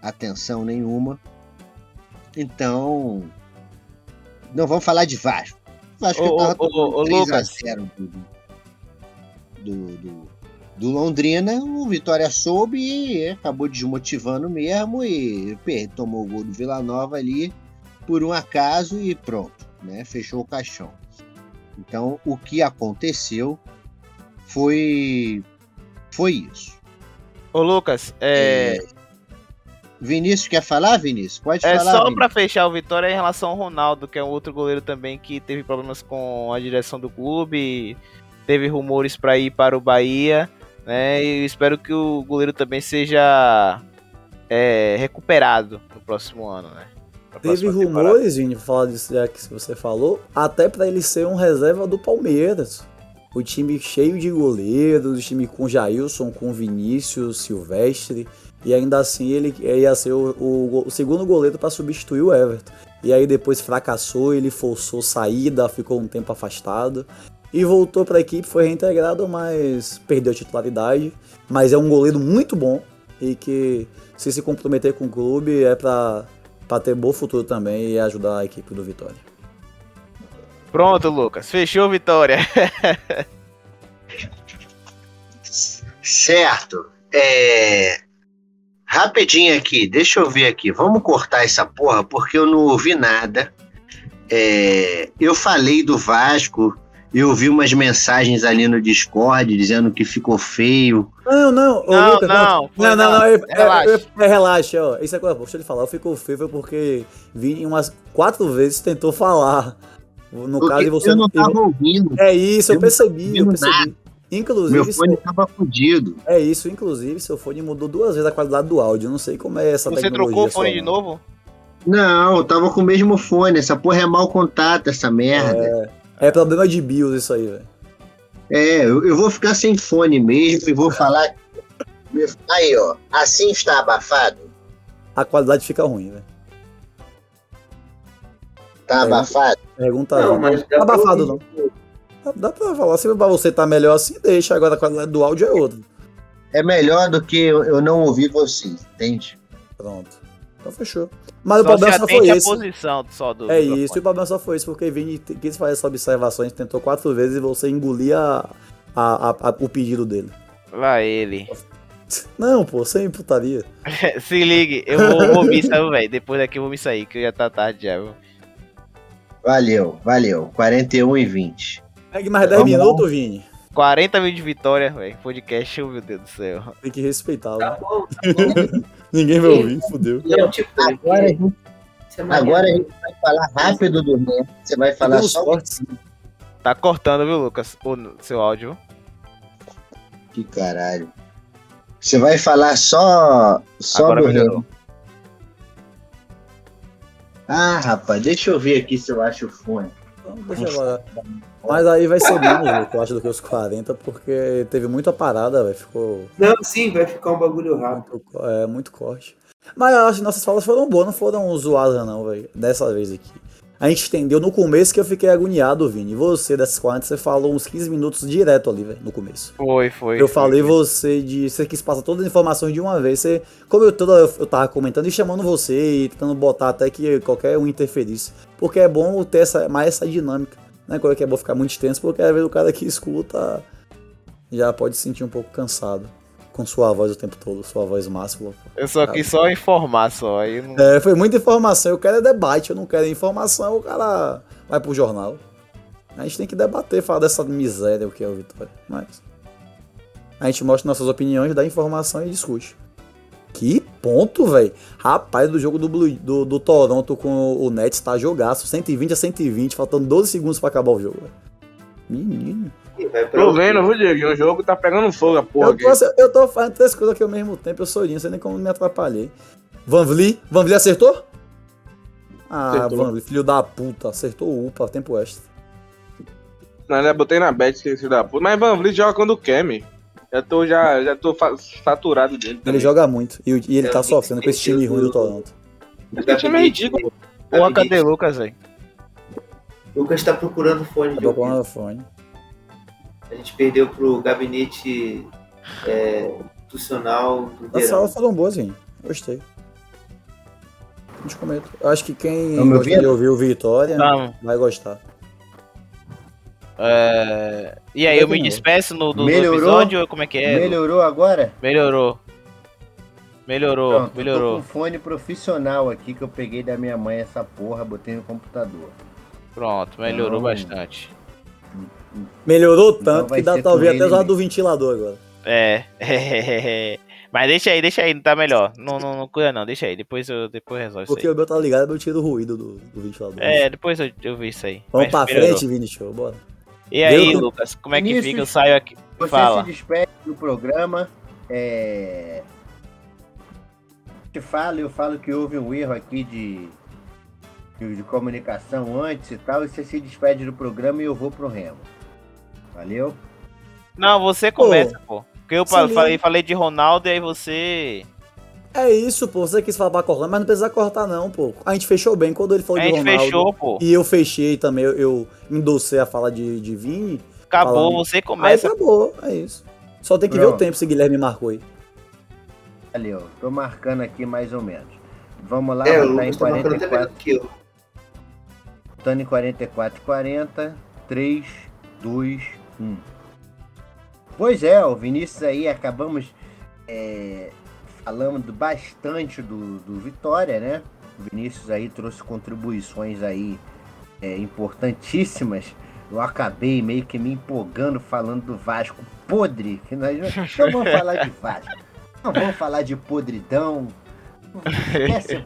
atenção nenhuma. Então, não vamos falar de Vasco. Vasco Ô, tava ô, ô, ô, tomando 3 a Lucas. 0 do, do, do, do Londrina, o Vitória soube e acabou desmotivando mesmo e pê, tomou o gol do Vila Nova ali por um acaso e pronto, né? Fechou o caixão. Então, o que aconteceu foi foi isso. Ô, Lucas, é, Vinícius quer falar, Vinícius? Pode é falar. só Vinícius. pra fechar o Vitória em relação ao Ronaldo, que é um outro goleiro também que teve problemas com a direção do clube, teve rumores pra ir para o Bahia, né? E eu espero que o goleiro também seja é, recuperado no próximo ano, né? Teve rumores, Vini, falar disso já que você falou, até pra ele ser um reserva do Palmeiras. O time cheio de goleiros, o time com Jailson, com Vinícius, Silvestre, e ainda assim ele ia ser o, o- o segundo goleiro pra substituir o Everton. E aí depois fracassou, ele forçou saída, ficou um tempo afastado. E voltou pra equipe, foi reintegrado, mas perdeu a titularidade. Mas é um goleiro muito bom e que, se se comprometer com o clube, é pra Pra ter bom futuro também e ajudar a equipe do Vitória. Pronto, Lucas. Fechou, Vitória. <laughs> Certo. É... Rapidinho aqui, deixa eu ver aqui. Vamos cortar essa porra, porque eu não ouvi nada. É, Eu falei do Vasco, eu vi umas mensagens ali no Discord dizendo que ficou feio. Não, não, ô, Não, Lucas, não, não, não, não. não, é- Relaxa. é- é- relaxa, ó. Isso é coisa, deixa eu te falar, eu fico feio foi porque Vini umas quatro vezes tentou falar. No Porque caso você eu não tava ouvindo. É isso, eu eu percebi, eu percebi. Inclusive, Meu seu- fone tava fudido. é isso, inclusive, seu fone mudou duas vezes a qualidade do áudio. Eu não sei como é essa Você tecnologia. trocou o fone de novo? Não, eu tava com o mesmo fone. Essa porra é mau contato, essa merda. É problema de BIOS isso aí, velho. É, eu, eu vou ficar sem fone mesmo e vou falar. Aí, ó. Assim está abafado? A qualidade fica ruim, velho. Tá É. abafado? Pergunta Não, mas tá abafado não. Dá- pra falar, se pra você tá melhor assim, deixa. Agora a qualidade do áudio é outra. É melhor do que eu, eu não ouvir você, entende? Pronto. Então fechou. Mas o Só problema se só foi à esse. posição só do É microfone. isso, e o problema só foi isso, porque Vini quis fazer essa observação, a gente tentou quatro vezes e você engolia a- a- a- a- o pedido dele. Lá ele. <laughs> Não, pô, sem putaria. <laughs> Se ligue, eu vou, vou me sair, velho. Depois daqui eu vou me sair, que já tá tarde já. viu? Valeu, valeu. 41 e 20. Pegue mais 10 Vamos lá. minutos, Vini. 40 mil de vitória, velho. Podcast, oh, meu Deus do céu. Tem que respeitá-lo. Tá bom, tá <laughs> bom. Ninguém vai ouvir, fudeu. Não, tipo, Agora, a gente- é agora a gente vai falar rápido do Neto. Você vai falar só cortes? Tá cortando, viu, Lucas? O seu áudio. que caralho. Você vai falar só, só Agora do. Renan. Ah, rapaz, deixa eu ver aqui se eu acho o fone. Então, deixa eu lá. Mas aí vai ser menos, eu acho, do que os 40, porque teve muita parada, velho. Ficou Não, sim, vai ficar um bagulho rápido. muito, é, muito corte. Mas eu acho que nossas falas foram boas, não foram zoadas, não, velho. Dessa vez aqui. A gente entendeu no começo que eu fiquei agoniado, Vini. Você, dessas 40, você falou uns 15 minutos direto ali, velho, no começo. Foi, foi. Eu foi. falei você de. Você quis passar todas as informações de uma vez. Você, como eu, toda, eu, eu tava comentando e chamando você e tentando botar até que qualquer um interferisse. Porque é bom ter essa, mais essa dinâmica. Quando é que é bom ficar muito extenso, porque às vezes o cara que escuta já pode se sentir um pouco cansado. Com sua voz o tempo todo, sua voz máxima. Eu só quis só informar só. Aí não... É, foi muita informação. Eu quero é debate, eu não quero informação, o cara vai pro jornal. A gente tem que debater, falar dessa miséria o que é o Vitória. Mas. A gente mostra nossas opiniões, dá informação e discute. Que ponto, velho. Rapaz, do jogo do, Blue- do, do Toronto com o Nets tá jogaço. 120 a 120, faltando 12 segundos pra acabar o jogo, velho. Menino. Tô vendo, viu, Diego? O jogo tá pegando fogo, a porra. Eu tô, eu tô fazendo três coisas aqui ao mesmo tempo, eu sou lindo, não sei nem como me atrapalhei. Van Vliet, Van Vliet acertou? Ah, Acertou. Van Vliet, filho da puta, acertou o UPA, tempo extra. Não, já botei na bet, esqueci da puta. Mas Van Vliet joga quando quer, me. Já tô, já, já tô saturado dele. Ele também. joga muito, e, e ele Eu tá vi sofrendo com esse time ruim do o- Toronto. Esse time é ridículo. Porra, cadê Lucas, velho? Lucas tá procurando fone Tá de ouvido. procurando fone. A gente perdeu pro gabinete é, institucional do As salas foram boas. Gostei. A gente comenta. Eu acho que quem Tá gosta de ouvir o Vitória Tá, vai gostar. É, E aí, eu me despeço no, do, do Melhorou? episódio ou como é que é? Melhorou agora? Melhorou. Melhorou, Pronto, Eu melhorou. tô com fone profissional aqui que eu peguei da minha mãe essa porra, botei no computador. Pronto, melhorou Então- bastante. Melhorou Então tanto vai que dá ouvir até mesmo. do ventilador agora. É. <laughs> Mas deixa aí, deixa aí, não tá melhor. Não, não, não cuida não, deixa aí. Depois eu depois resolvo isso Porque aí. o meu tá ligado, eu tiro o ruído do, do ventilador. É, depois eu, eu vi isso aí. Vamos Mas pra melhorou. frente, Vini Show, bora. E aí, Viu? Lucas, como é que Vinícius, fica? Eu saio aqui. Você Fala. se despede do programa. É... Te falo, eu falo que houve um erro aqui de, de, de comunicação antes e tal, e você se despede do programa e eu vou pro Remo. Valeu? Não, você começa, pô. Porque eu falei, falei de Ronaldo e aí você. É isso, pô. Você quis falar pra cortar, mas não precisa cortar, não, pô. A gente fechou bem quando ele falou A de gente Ronaldo. fechou, pô. E eu fechei também, eu, eu endossei a fala de, de Vini. Acabou, falando. você Aí começa. acabou, é isso. Só tem que ver o Pronto. tempo se Guilherme marcou aí. Valeu. Tô marcando aqui mais ou menos. Vamos lá, É, em tá melhor 44. do que eu. Botando em 44 40. 3, 2, 1. Pois é, o Vinícius aí, acabamos é, falando bastante do, do Vitória, né? O Vinícius aí trouxe contribuições aí é, importantíssimas. Eu acabei meio que me empolgando falando do Vasco podre. Que nós não vamos <laughs> falar de Vasco. Não vamos falar de podridão. Esquece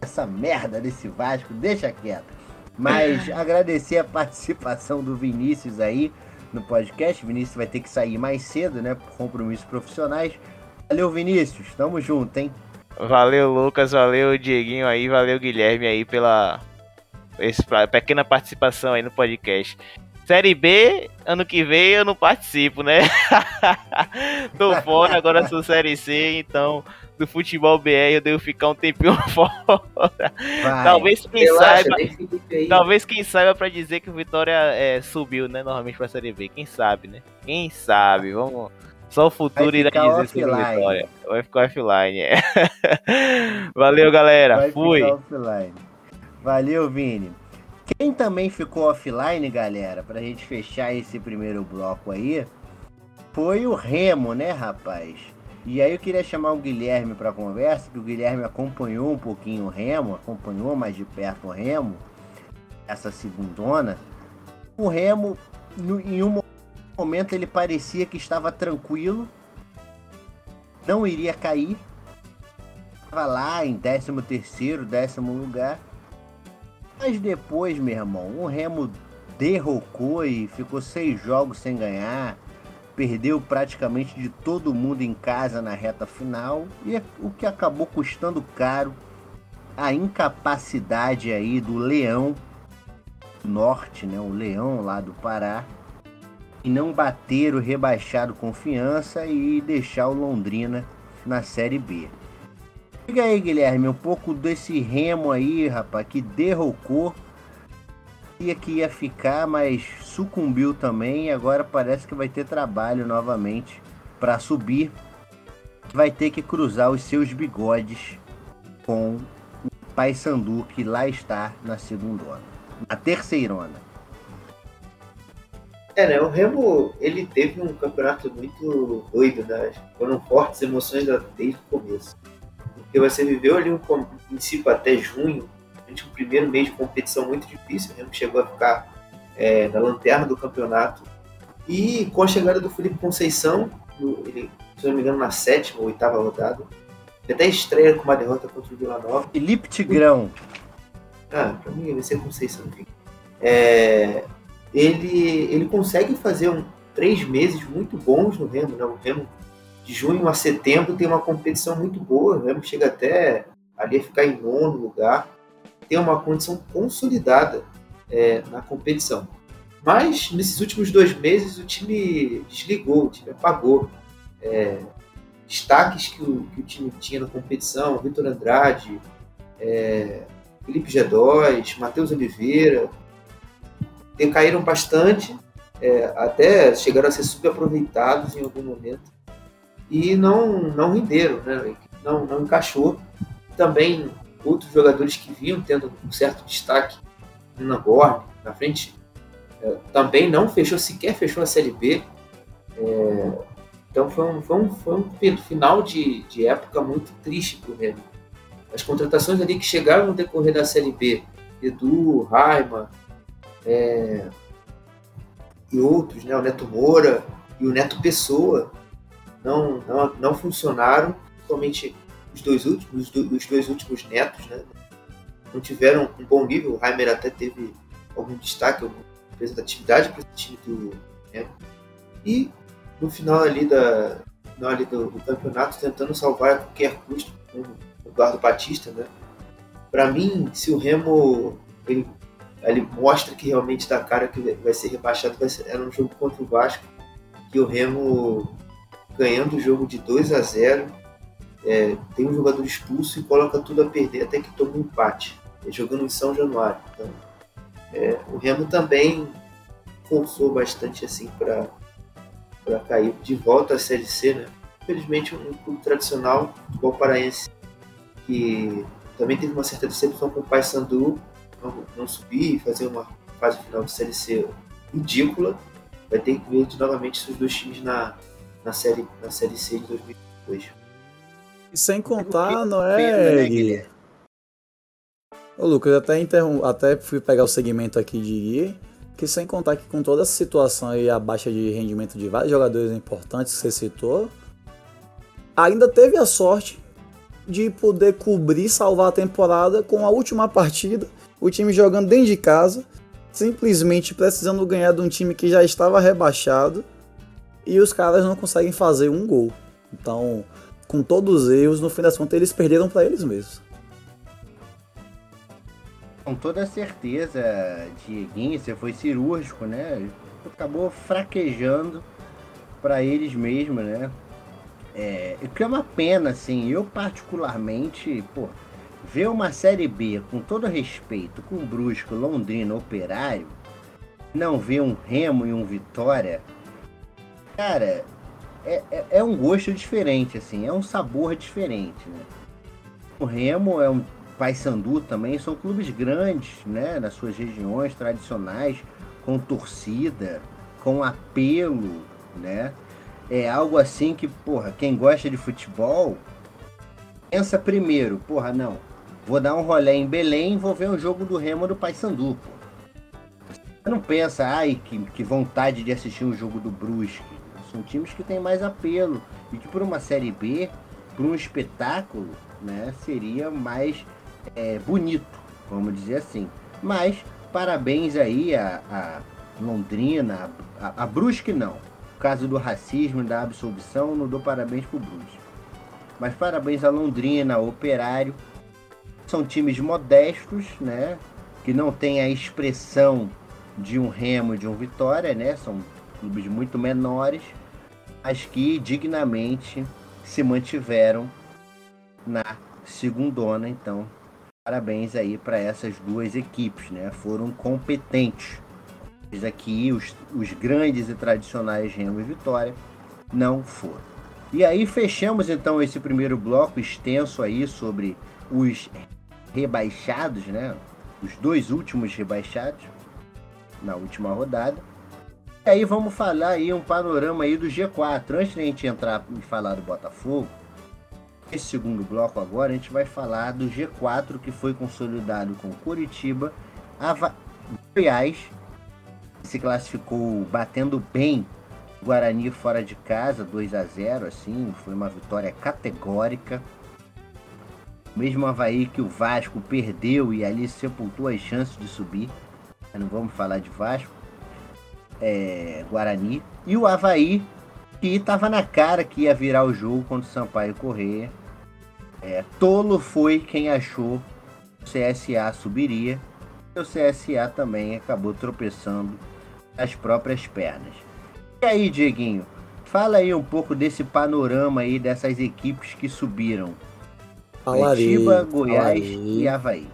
essa merda desse Vasco, deixa quieto. Mas <laughs> agradecer a participação do Vinícius aí no podcast. O Vinícius vai ter que sair mais cedo, né? Por compromissos profissionais. Valeu, Vinícius. Tamo junto, hein? Valeu, Lucas, valeu, Dieguinho aí, valeu, Guilherme aí pela esse, pequena participação aí no podcast. Série B, ano que vem eu não participo, né? <laughs> Tô fora, agora sou Série C, então do futebol BR eu devo ficar um tempinho <laughs> fora. Vai. Talvez quem Relaxa, saiba, talvez quem saiba pra dizer que o Vitória é, subiu, né, normalmente pra Série B. Quem sabe, né? Quem sabe, vamos... Só o futuro irá dizer o offline. Vitória. Vai ficar offline, é. <laughs> Valeu, galera. Vai Fui. ficar offline. Valeu, Vini. Quem também ficou offline, galera, pra gente fechar esse primeiro bloco aí, foi o Remo, né, rapaz? E aí eu queria chamar o Guilherme pra conversa, que o Guilherme acompanhou um pouquinho o Remo, acompanhou mais de perto o Remo, essa segundona. O Remo, no- em um momento, ele parecia que estava tranquilo, não iria cair, estava lá em 13 terceiro, décimo lugar. Mas depois, meu irmão, o Remo derrocou e ficou seis jogos sem ganhar. Perdeu praticamente de todo mundo em casa na reta final. E o que acabou custando caro a incapacidade aí do Leão Norte, né? O Leão lá do Pará. E não bater o rebaixado confiança e deixar o Londrina na Série B. Diga aí, Guilherme, um pouco desse remo aí, rapaz, que derrocou. Ia que ia ficar, mas sucumbiu também. E agora parece que vai ter trabalho novamente para subir. Vai ter que cruzar os seus bigodes com o Paysandu, que lá está na segundona. Na terceirona. É, né? O Remo, ele teve um campeonato muito doido, né? Foram fortes emoções desde o começo. Porque você viveu ali um princípio até junho, durante um primeiro mês de competição muito difícil. O Remo chegou a ficar é, na lanterna do campeonato. E com a chegada do Felipe Conceição, no- ele, se não me engano, na sétima ou oitava rodada, ele até estreia com uma derrota contra o Vila Nova. Felipe Tigrão. Ah, pra mim vai ser Conceição. É, ele, ele consegue fazer um, três meses muito bons no Remo, né? O Remo de junho a setembro tem uma competição muito boa. O Remo chega até ali a ficar em nono lugar. Tem uma condição consolidada é, na competição. Mas nesses últimos dois meses o time desligou, o time apagou. É, destaques que o, que o time tinha na competição, Vitor Andrade, é, Felipe G2, Matheus Oliveira, decaíram bastante, é, até chegaram a ser subaproveitados em algum momento e não, não renderam, né? não, não encaixou. Também outros jogadores que vinham tendo um certo destaque, Nina Borne, na frente é, também não fechou, sequer fechou a Série B. É, então foi um, foi um, foi um final de, de época muito triste para o Remo. As contratações ali que chegaram no decorrer da Série B, Edu, Raima é, e outros, né, o Neto Moura e o Neto Pessoa, não, não, não funcionaram, principalmente os dois últimos, os dois últimos netos, né? Não tiveram um bom nível. O Heimer até teve algum destaque, alguma representatividade para esse time do? E no final ali, da, final ali do, do, campeonato, tentando salvar a qualquer custo com o Eduardo Batista, né? Para mim, se o Remo ele, ele mostra que realmente dá cara que vai ser rebaixado, vai ser, era um jogo contra o Vasco, que o Remo ganhando o jogo de 2 a 0 é, tem um jogador expulso e coloca tudo a perder até que toma um empate, é, jogando em São Januário. Então, é, o Remo também forçou bastante assim para cair de volta à Série C, né? Infelizmente, um clube tradicional, futebol paraense, que também teve uma certa decepção com o Paysandu, não, não subir e fazer uma fase final de Série C ridícula, vai ter que ver novamente esses dois times na, na, série, na série C de 2022. E sem contar, não é, né, Gui? Ô, Lucas, até, interrom... até fui pegar o segmento aqui de Gui, que sem contar que com toda essa situação aí, a baixa de rendimento de vários jogadores importantes que você citou, ainda teve a sorte de poder cobrir, salvar a temporada com a última partida, o time jogando dentro de casa, simplesmente precisando ganhar de um time que já estava rebaixado e os caras não conseguem fazer um gol. Então, com todos os erros, no fim das contas eles perderam para eles mesmos. Com toda certeza, Dieguinho, você foi cirúrgico, né? Acabou fraquejando para eles mesmos, né? É, o que é uma pena, assim, eu particularmente, pô, ver uma Série B, com todo respeito, com Brusco, Londrina, Operário, não ver um Remo e um Vitória, cara, é, é, é, um gosto diferente, assim, é um sabor diferente, né? O Remo é um Paysandu também, são clubes grandes, né, nas suas regiões tradicionais, com torcida, com apelo, né? É algo assim que, porra, quem gosta de futebol pensa primeiro, porra, não, vou dar um rolê em Belém, vou ver um jogo do Remo do Paysandu, pô. Você não pensa, ai, que, que vontade de assistir um jogo do Brusque. São times que têm mais apelo e que por uma Série B, por um espetáculo, né, seria mais é, bonito, vamos dizer assim. Mas parabéns aí a, a Londrina, a, a, Brusque não. Caso do racismo e da absolvição, não dou parabéns pro Brusque. Mas parabéns a Londrina, ao Operário. São times modestos, né? Que não tem a expressão de um Remo e de um Vitória, né? São clubes muito menores, mas que dignamente se mantiveram na segundona, então parabéns aí para essas duas equipes, né? Foram competentes. Aqui os, os grandes e tradicionais Remo e Vitória não foram. E aí fechamos então esse primeiro bloco extenso aí sobre os rebaixados, né? Os dois últimos rebaixados na última rodada. E aí vamos falar aí um panorama aí do G4. Antes de a gente entrar e falar do Botafogo, esse segundo bloco agora a gente vai falar do G4 que foi consolidado com Curitiba, Ava... Goiás, se classificou batendo bem Guarani fora de casa, 2 a 0 assim, foi uma vitória categórica. Mesmo Havaí que o Vasco perdeu e ali sepultou as chances de subir. Não vamos falar de Vasco é, Guarani. E o Havaí, que estava na cara que ia virar o jogo contra o Sampaio Correia. É, tolo foi quem achou que o CSA subiria. E o CSA também acabou tropeçando as próprias pernas. E aí, Dieguinho, fala aí um pouco desse panorama aí dessas equipes que subiram. Falarei, Curitiba, Goiás falarei. e Havaí.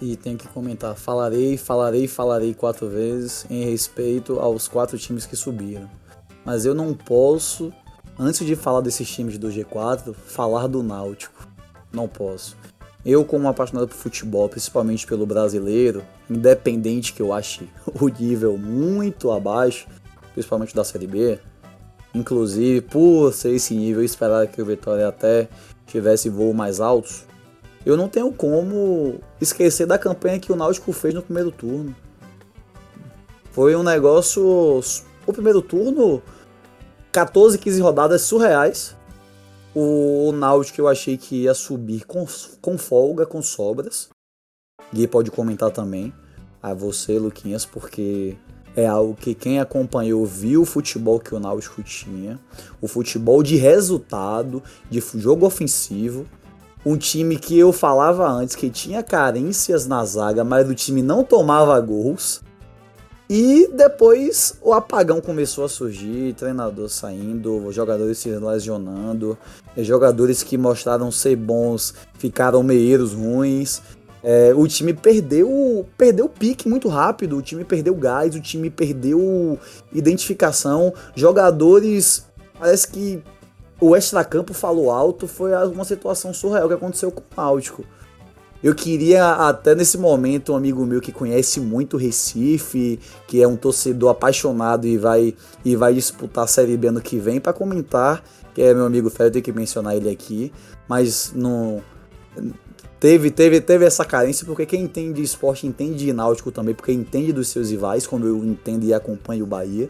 E tenho que comentar, falarei, falarei, falarei quatro vezes em respeito aos quatro times que subiram. Mas eu não posso, antes de falar desses times do G4, falar do Náutico. Não posso. Eu, como apaixonado por futebol, principalmente pelo brasileiro, independente que eu ache <laughs> o nível muito abaixo, principalmente da Série B, inclusive por ser esse nível, esperar que o Vitória até tivesse voos mais altos, eu não tenho como esquecer da campanha que o Náutico fez no primeiro turno. Foi um negócio. O primeiro turno, 14, 15 rodadas surreais. O Náutico eu achei que ia subir com, com folga, com sobras. Gui pode comentar também. A você, Luquinhas, porque é algo que quem acompanhou viu o futebol que o Náutico tinha. O futebol de resultado, de jogo ofensivo. Um time que eu falava antes que tinha carências na zaga, mas o time não tomava gols. E depois o apagão começou a surgir, treinador saindo, jogadores se lesionando, jogadores que mostraram ser bons ficaram meieiros ruins. É, o time perdeu perdeu pique muito rápido, o time perdeu gás, o time perdeu identificação. Jogadores, parece que o extracampo falou alto, foi uma situação surreal que aconteceu com o Náutico. Eu queria até nesse momento um amigo meu que conhece muito Recife, que é um torcedor apaixonado e vai e vai disputar a Série B ano que vem para comentar, que é meu amigo Fred, eu tenho que mencionar ele aqui, mas não teve teve teve essa carência porque quem entende de esporte entende de náutico também, porque entende dos seus rivais, como eu entendo e acompanho o Bahia.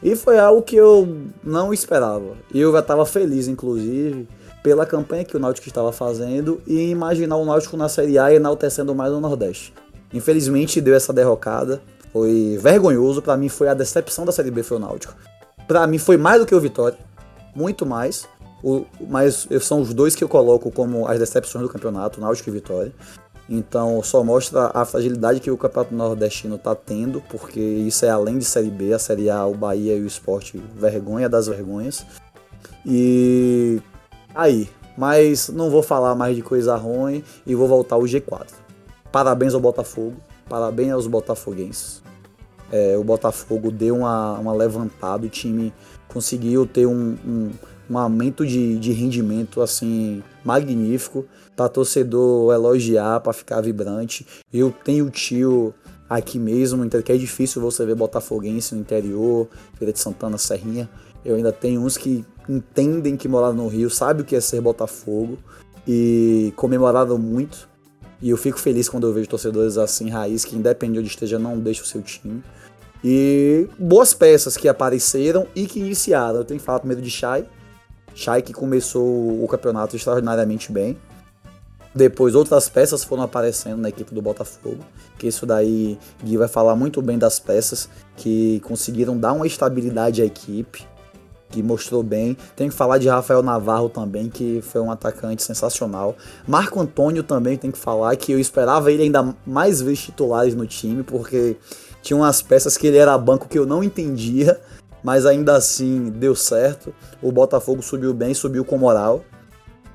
E foi algo que eu não esperava. Eu já estava feliz inclusive pela campanha que o Náutico estava fazendo e imaginar o Náutico na Série A enaltecendo mais o Nordeste. Infelizmente deu essa derrocada, foi vergonhoso, para mim foi a decepção da Série B foi o Náutico. Para mim foi mais do que o Vitória, muito mais. O, mas são os dois que eu coloco como as decepções do campeonato, Náutico e Vitória. Então só mostra a fragilidade que o campeonato nordestino está tendo, porque isso é além de Série B, a Série A, o Bahia e o Esporte, vergonha das vergonhas. E aí. Mas não vou falar mais de coisa ruim e vou voltar ao G4. Parabéns ao Botafogo, parabéns aos botafoguenses. É, o Botafogo deu uma, uma levantada, o time conseguiu ter um, um, um aumento de, de rendimento assim magnífico para torcedor elogiar, para ficar vibrante. Eu tenho tio aqui mesmo, que é difícil você ver botafoguense no interior, Feira de Santana, Serrinha. Eu ainda tenho uns que entendem que moraram no Rio, sabem o que é ser Botafogo e comemoraram muito. E eu fico feliz quando eu vejo torcedores assim, raiz, que independente de onde esteja, não deixa o seu time. E boas peças que apareceram e que iniciaram. Eu tenho que falar primeiro de Shai. Que começou o campeonato extraordinariamente bem. Depois outras peças foram aparecendo na equipe do Botafogo, que isso daí Gui vai falar muito bem das peças que conseguiram dar uma estabilidade à equipe que mostrou bem. Tem que falar de Rafael Navarro também, que foi um atacante sensacional. Marco Antônio também tem que falar, que eu esperava ele ainda mais vezes titulares no time, porque tinha umas peças que ele era banco que eu não entendia, mas ainda assim deu certo. O Botafogo subiu bem, subiu com moral.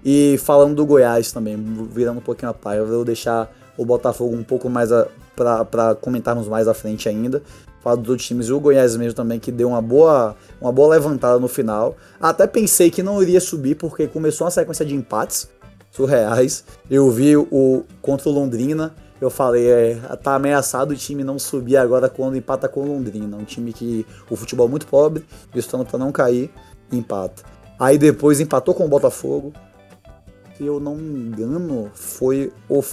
E falando do Goiás também, virando um pouquinho a página, vou deixar o Botafogo um pouco mais para comentarmos mais à frente ainda falar dos outros times, e o Goiás mesmo também, que deu uma boa, uma boa levantada no final. Até pensei que não iria subir, porque começou uma sequência de empates surreais. Eu vi o contra o Londrina, eu falei, é, tá ameaçado o time não subir agora quando empata com o Londrina. Um time que o futebol é muito pobre, estando para não cair, empata. Aí depois empatou com o Botafogo. Se eu não me engano, foi o.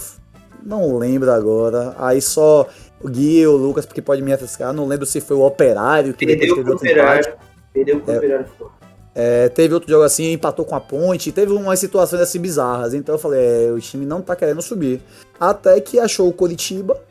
Não lembro agora. Aí só o Gui o Lucas, porque pode me refrescar. Não lembro se foi o Operário que Perdeu depois teve outro operário. Perdeu com o Operário. É, teve outro jogo assim, empatou com a ponte, teve umas situações assim bizarras. Então eu falei, é, o time não tá querendo subir. Até que achou o Coritiba,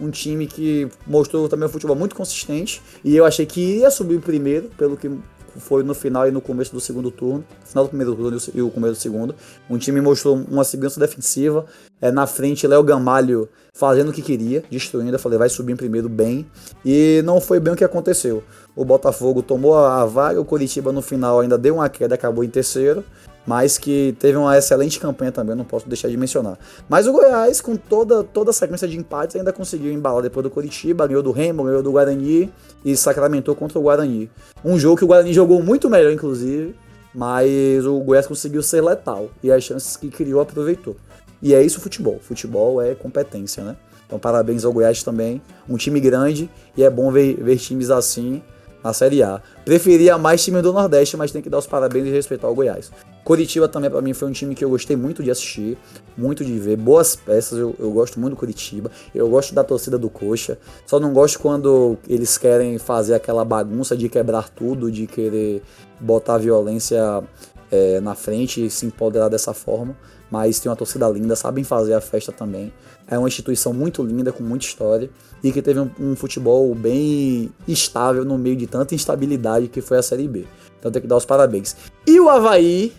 um time que mostrou também um futebol muito consistente. E eu achei que ia subir primeiro, pelo que foi no final e no começo do segundo turno, final do primeiro turno e o começo do segundo. Um time mostrou uma segurança defensiva. É, na frente, Léo Gamalho fazendo o que queria, destruindo. Eu falei, vai subir em primeiro bem. E não foi bem o que aconteceu. O Botafogo tomou a vaga, o Curitiba no final ainda deu uma queda, acabou em terceiro mas que teve uma excelente campanha também, não posso deixar de mencionar. Mas o Goiás, com toda, toda a sequência de empates, ainda conseguiu embalar depois do Curitiba, ganhou do Remo, ganhou do Guarani e sacramentou contra o Guarani. Um jogo que o Guarani jogou muito melhor, inclusive, mas o Goiás conseguiu ser letal e as chances que criou aproveitou. E é isso o futebol. Futebol é competência, né? Então parabéns ao Goiás também. Um time grande e é bom ver, ver times assim na Série A. Preferia mais time do Nordeste, mas tem que dar os parabéns e respeitar o Goiás. Curitiba também para mim foi um time que eu gostei muito de assistir, muito de ver, boas peças, eu, eu, gosto muito do Curitiba, eu gosto da torcida do Coxa, só não gosto quando eles querem fazer aquela bagunça de quebrar tudo, de querer botar a violência é, na frente e se empoderar dessa forma, mas tem uma torcida linda, sabem fazer a festa também. É uma instituição muito linda, com muita história e que teve um, um, futebol bem estável no meio de tanta instabilidade que foi a Série B. Então tem que dar os parabéns. E o Havaí,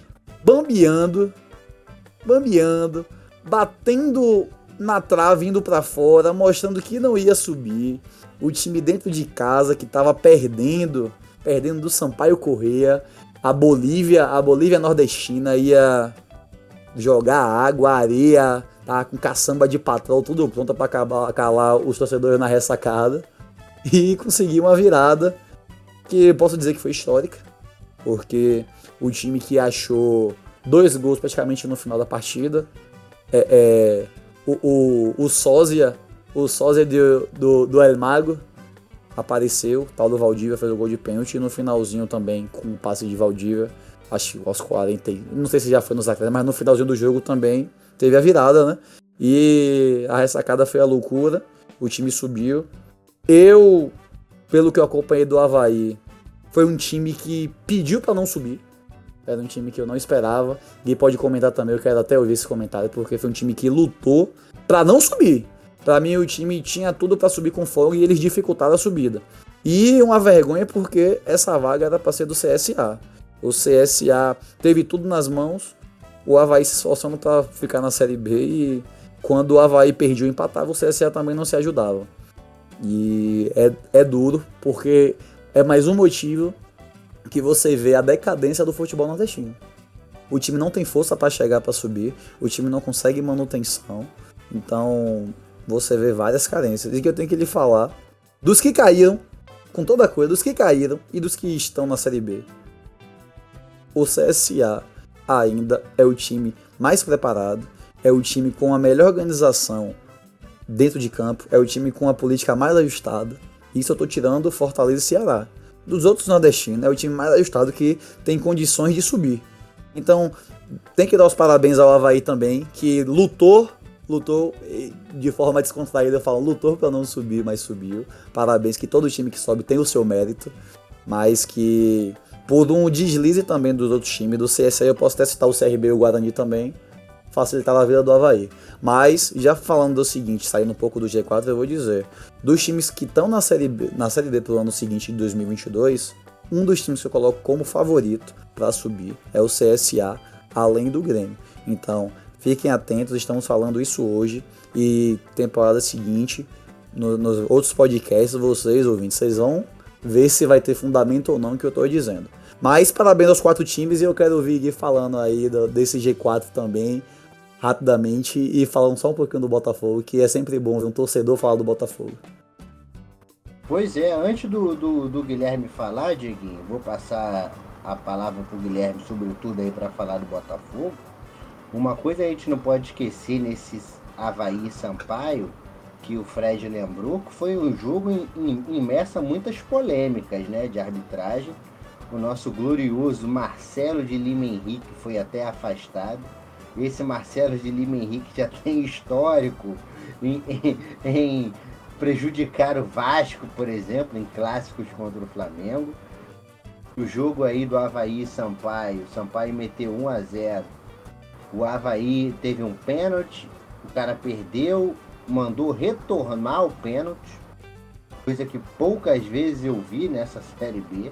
bambeando, bambeando, batendo na trave, indo para fora, mostrando que não ia subir. O time dentro de casa que estava perdendo, perdendo do Sampaio Correia. A Bolívia, a Bolívia nordestina ia jogar água, areia, tá com caçamba de patrão, tudo pronto para calar os torcedores na ressacada. E conseguir uma virada que posso dizer que foi histórica, porque o time que achou dois gols praticamente no final da partida, é, é o, o, o sósia, o sósia do, do, do El Mago apareceu, do Valdívia fez o gol de pênalti no finalzinho também com o passe de Valdívia acho que aos 40, não sei se já foi nos acréscimos, mas no finalzinho do jogo também teve a virada, né? E a ressacada foi a loucura, o time subiu. Eu, pelo que eu acompanhei do Havaí, foi um time que pediu para não subir. Era um time que eu não esperava. E pode comentar também, eu quero até ouvir esse comentário, porque foi um time que lutou para não subir. Para mim, o time tinha tudo para subir com fogo e eles dificultaram a subida. E uma vergonha porque essa vaga era para ser do CSA. O CSA teve tudo nas mãos, o Havaí se esforçando para ficar na Série B e quando o Havaí perdia ou empatava, o CSA também não se ajudava. E é, é duro, porque é mais um motivo que você vê a decadência do futebol nordestino. O time não tem força para chegar para subir, o time não consegue manutenção, então você vê várias carências. E que eu tenho que lhe falar dos que caíram, com toda a coisa, dos que caíram e dos que estão na Série B o CSA ainda é o time mais preparado, é o time com a melhor organização dentro de campo, é o time com a política mais ajustada. Isso eu estou tirando Fortaleza e Ceará. Dos outros nordestinos, é o time mais ajustado que tem condições de subir. Então, tem que dar os parabéns ao Havaí também, que lutou, lutou de forma descontraída, eu falo, lutou para não subir, mas subiu. Parabéns, que todo time que sobe tem o seu mérito, mas que por um deslize também dos outros times. Do CSA eu posso até citar o CRB e o Guarani também, facilitar a vida do Havaí. Mas, já falando do seguinte, saindo um pouco do G4, eu vou dizer: dos times que estão na Série B, na série B pro ano seguinte, de 2022, um dos times que eu coloco como favorito para subir é o CSA, além do Grêmio. Então, fiquem atentos, estamos falando isso hoje. E temporada seguinte, no, nos outros podcasts, vocês ouvintes, vocês vão ver se vai ter fundamento ou não que eu estou dizendo. Mas parabéns aos quatro times e eu quero ouvir falando aí do, desse G4 também, rapidamente, e falando só um pouquinho do Botafogo, que é sempre bom ver um torcedor falar do Botafogo. Pois é, antes do, do, do Guilherme falar, Dieguinho, vou passar a palavra para o Guilherme, sobretudo aí para falar do Botafogo. Uma coisa a gente não pode esquecer nesses Havaí Sampaio, que o Fred lembrou, que foi um jogo imerso a muitas polêmicas né, de arbitragem o nosso glorioso Marcelo de Lima Henrique foi até afastado. Esse Marcelo de Lima Henrique já <laughs> tem histórico em, em, em prejudicar o Vasco, por exemplo, em clássicos contra o Flamengo. O jogo aí do Havaí e Sampaio, Sampaio meteu 1 a 0. O Havaí teve um pênalti, o cara perdeu, mandou retornar o pênalti, coisa que poucas vezes eu vi nessa <laughs> Série B.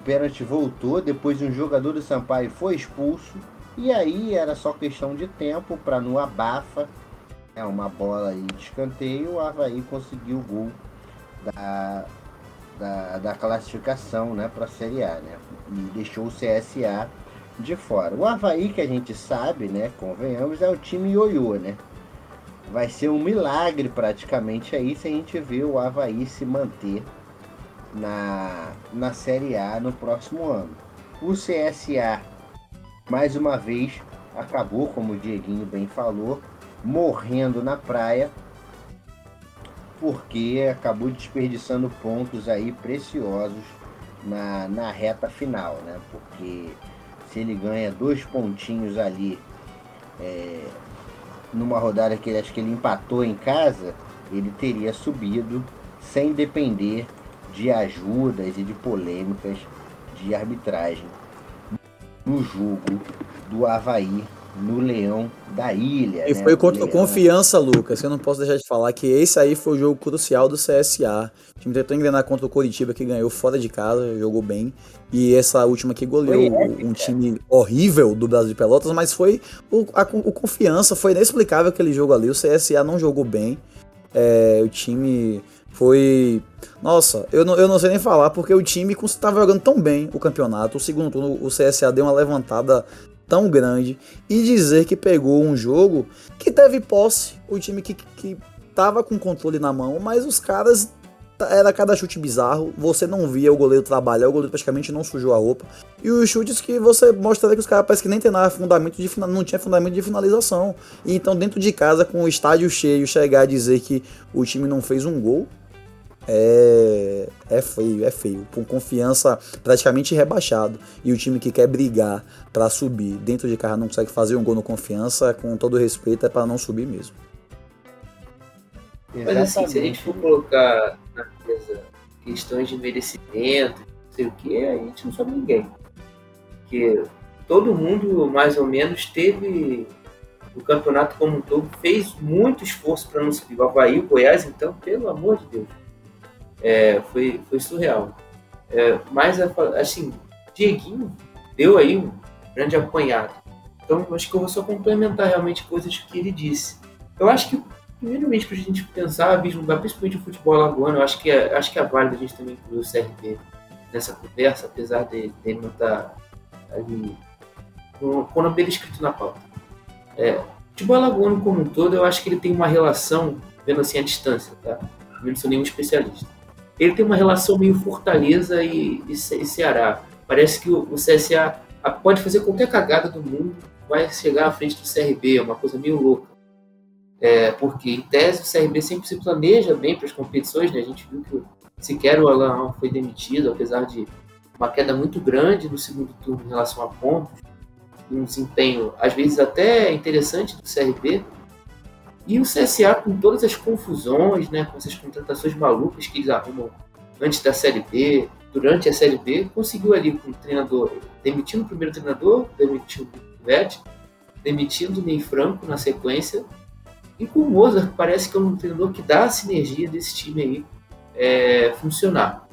O pênalti voltou, depois um jogador do Sampaio foi expulso. E aí era só questão de tempo para no abafa, é uma bola aí de escanteio, o Havaí conseguiu o gol da, da, da classificação né, para a Série A, né? E deixou o CSA de fora. O Havaí, que a gente sabe, né? Convenhamos, é o time ioiô, né? Vai ser um milagre praticamente aí se a gente ver o Havaí se manter na, na Série A no próximo ano. O CSA, mais uma vez, acabou, como o Dieguinho bem falou, morrendo na praia, porque acabou desperdiçando pontos aí preciosos na, na reta final, né? Porque se ele ganha dois pontinhos ali é, numa rodada que ele acho que ele empatou em casa, ele teria subido sem depender de ajudas e de polêmicas de arbitragem no jogo do Havaí no Leão da Ilha. E né? foi contra o Leão. Confiança, Lucas. Eu não posso deixar de falar que esse aí foi o jogo crucial do CSA. O time tentou engrenar contra o Coritiba, que ganhou fora de casa, jogou bem. E essa última que goleou um time horrível do Brasil de Pelotas, mas foi o, a- o Confiança. Foi inexplicável aquele jogo ali. O CSA não jogou bem. É, o time foi. Nossa, eu não, eu não sei nem falar, porque o time estava jogando tão bem o campeonato. O segundo turno, o CSA deu uma levantada tão grande. E dizer que pegou um jogo que teve posse, o time que, que tava com controle na mão, mas os caras. Era cada chute bizarro, você não via o goleiro trabalhar, o goleiro praticamente não sujou a roupa. E os chutes que você mostraria que os caras parece que nem tem nada fundamento de não tinha fundamento de finalização. E então dentro de casa, com o estádio cheio, chegar a dizer que o time não fez um gol, é, é feio, é feio. Com confiança praticamente rebaixado. E o time que quer brigar pra subir dentro de casa não consegue fazer um gol no confiança, com todo respeito, é pra não subir mesmo. Mas assim, se a gente for colocar na mesa questões de merecimento, não sei o que, a gente não sabe ninguém. Porque todo mundo, mais ou menos, teve o campeonato como um todo, fez muito esforço para não subir. O Havaí, o Goiás, então, pelo amor de Deus. É, foi, foi surreal. É, mas, assim, Dieguinho deu aí um grande apanhado. Então, acho que eu vou só complementar realmente coisas que ele disse. Eu acho que primeiramente para a gente pensar, vislumbrar principalmente o futebol alagoano, eu acho que é, acho que é válido a gente também incluir o CRB nessa conversa, apesar de, dele não estar ali no, quando ele escrito na pauta. É, o futebol alagoano como um todo, eu acho que ele tem uma relação, vendo assim a distância, tá? Eu não sou nenhum especialista. Ele tem uma relação meio Fortaleza e, e, Ce- e Ceará. Parece que o, o CSA pode fazer qualquer cagada do mundo, vai chegar à frente do CRB, é uma coisa meio louca. É, porque, em tese, o CRB sempre se planeja bem para as competições, né? A gente viu que sequer o Alan foi demitido, apesar de uma queda muito grande no segundo turno em relação a pontos, um desempenho, às vezes, até interessante do CRB. E o CSA, com todas as confusões, né? Com essas contratações malucas que eles arrumam antes da Série B, durante a Série B, conseguiu ali com o treinador, demitindo o primeiro treinador, demitindo o Vete, demitindo o Ney Franco na sequência, e com o Mozart, parece que é um treinador que dá a sinergia desse time aí é, funcionar.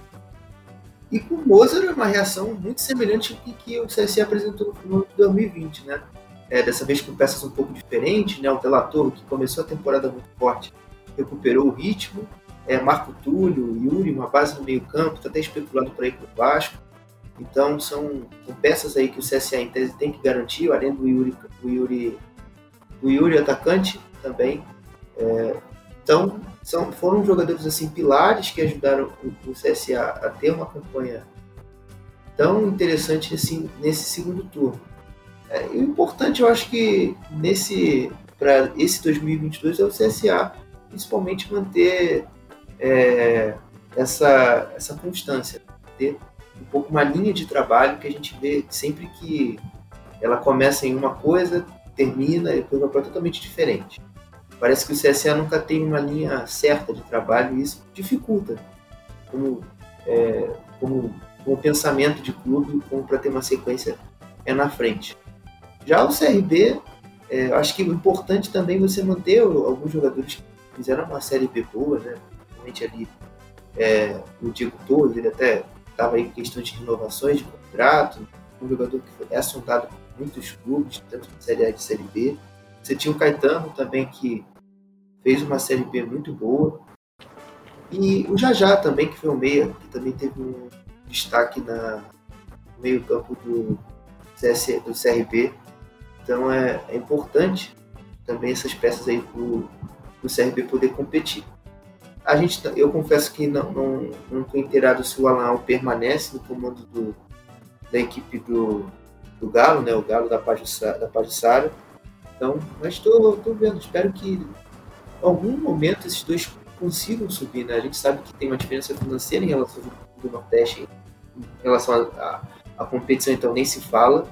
E com o Mozart é uma reação muito semelhante ao que, o CSE apresentou no final de 2020, né? É, dessa vez com peças um pouco diferentes, né? O Delatoro, que começou a temporada muito forte, recuperou o ritmo. É, Marco Túlio, Yuri, uma base no meio campo, está até especulado por aí para o Vasco. Então são, são peças aí que o CSA em tese tem que garantir, além do Yuri, do Yuri, do Yuri atacante também. É, então, são, foram jogadores assim pilares que ajudaram o, o CSA a ter uma campanha tão interessante assim nesse segundo turno. É, o importante, eu acho que nesse para esse 2022 é o CSA principalmente manter é, essa essa constância, ter um pouco uma linha de trabalho que a gente vê sempre que ela começa em uma coisa, termina e depois vai para totalmente diferente. Parece que o CSA nunca tem uma linha certa de trabalho e isso dificulta como, é, como, como pensamento de clube, como para ter uma sequência é na frente. Já o CRB, é, acho que o importante também é você manter alguns jogadores que fizeram uma série B boa, né? Principalmente ali é, o Diego Torres, ele até estava aí questão de renovações de contrato, um jogador que é sondado por muitos clubes, tanto de Série A de Série B. Você tinha o Caetano também, que fez uma Série B muito boa. E o Jajá também, que foi o meia, que também teve um destaque na, no meio campo do, do CRB. Então é, é importante também essas peças aí para o CRB poder competir. A gente, eu confesso que não não, não estou inteirado se o Alan permanece no comando do, da equipe do do Galo, né? O Galo da Pajussara. Da. Então, mas estou vendo, espero que em algum momento esses dois consigam subir, né? A gente sabe que tem uma diferença financeira em relação ao do Nordeste, em relação à competição, então nem se fala.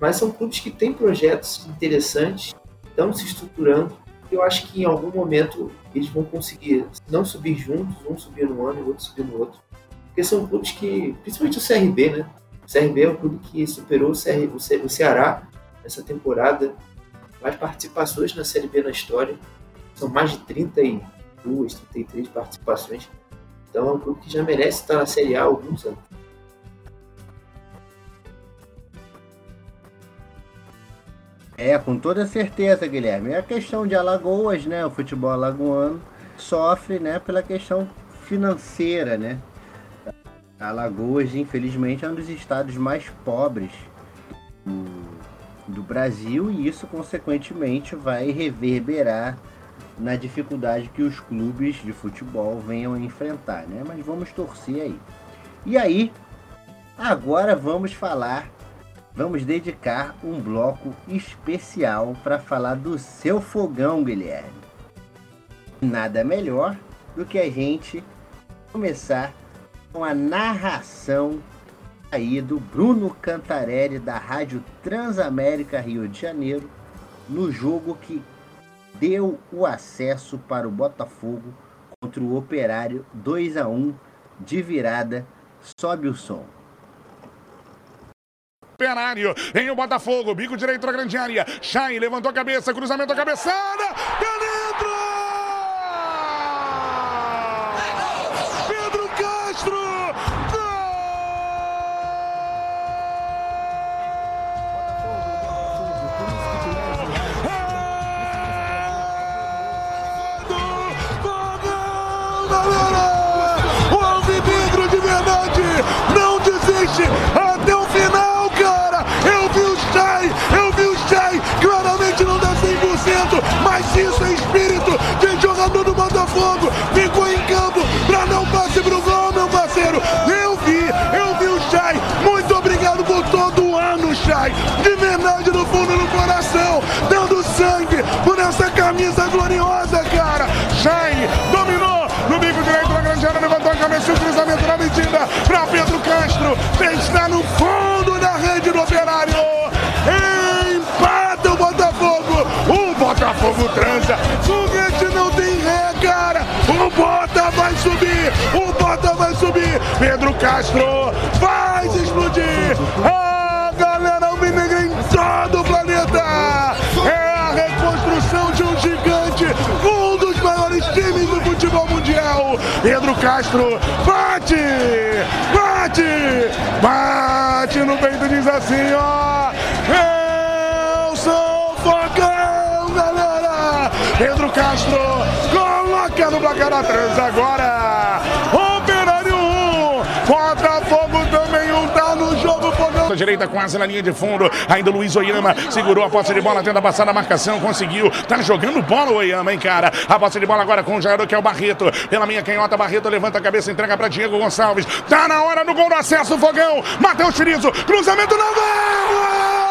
Mas são clubes que têm projetos interessantes, estão se estruturando. E eu acho que em algum momento eles vão conseguir não subir juntos, um subir no ano e o outro subir no outro. Porque são clubes que, principalmente o CRB, né? O CRB é o clube que superou o, CR, o Ceará nessa temporada. Mais participações na Série B na história. São mais de 32, 33 participações. Então é um clube que já merece estar na Série A há alguns anos. É, com toda certeza, Guilherme. É a questão de Alagoas, né? O futebol alagoano sofre, né, pela questão financeira, né? Alagoas, infelizmente, é um dos estados mais pobres do, do Brasil e isso, consequentemente, vai reverberar na dificuldade que os clubes de futebol venham enfrentar, né? Mas vamos torcer aí. E aí, agora vamos falar, vamos dedicar um bloco especial para falar do seu fogão, Guilherme. Nada melhor do que a gente começar com a narração aí do Bruno Cantarelli da Rádio Transamérica Rio de Janeiro no jogo que deu o acesso para o Botafogo contra o Operário 2 a 1 de virada. Sobe o som. Operário em o Botafogo, bico direito na grande área. Chay levantou a cabeça, cruzamento a cabeçada. Dentro! Botafogo ficou em campo para não passe pro gol, meu parceiro. Eu vi, eu vi o Chay. Muito obrigado por todo o ano, Chay. De verdade, no fundo do coração, dando sangue por essa camisa gloriosa, cara. Chay dominou no bico direito da grande área, levantou a cabeça, o cruzamento na medida para Pedro Castro. Está no fundo Botafogo transa. Foguete não tem o Bota vai subir! O Bota vai subir! Pedro Castro vai explodir! A galera alvinegra em todo o planeta! É a reconstrução de um gigante, um dos maiores times do futebol mundial! Pedro Castro bate! Bate! Bate no peito, diz assim, ó! Eu sou galera! Pedro Castro coloca no placar da trans agora. Operário 1, Botafogo também um tá no jogo. Ponta direita quase na linha de fundo. Ainda Luiz Oyama segurou a posse de bola, tenta passar na marcação, conseguiu. Tá jogando bola o Oyama, hein, cara. A posse de bola agora com o jogador que é o Barreto. Pela minha canhota, Barreto levanta a cabeça, entrega para Diego Gonçalves. Tá na hora do gol do acesso, Fogão. Matheus Chirizo, cruzamento na barra!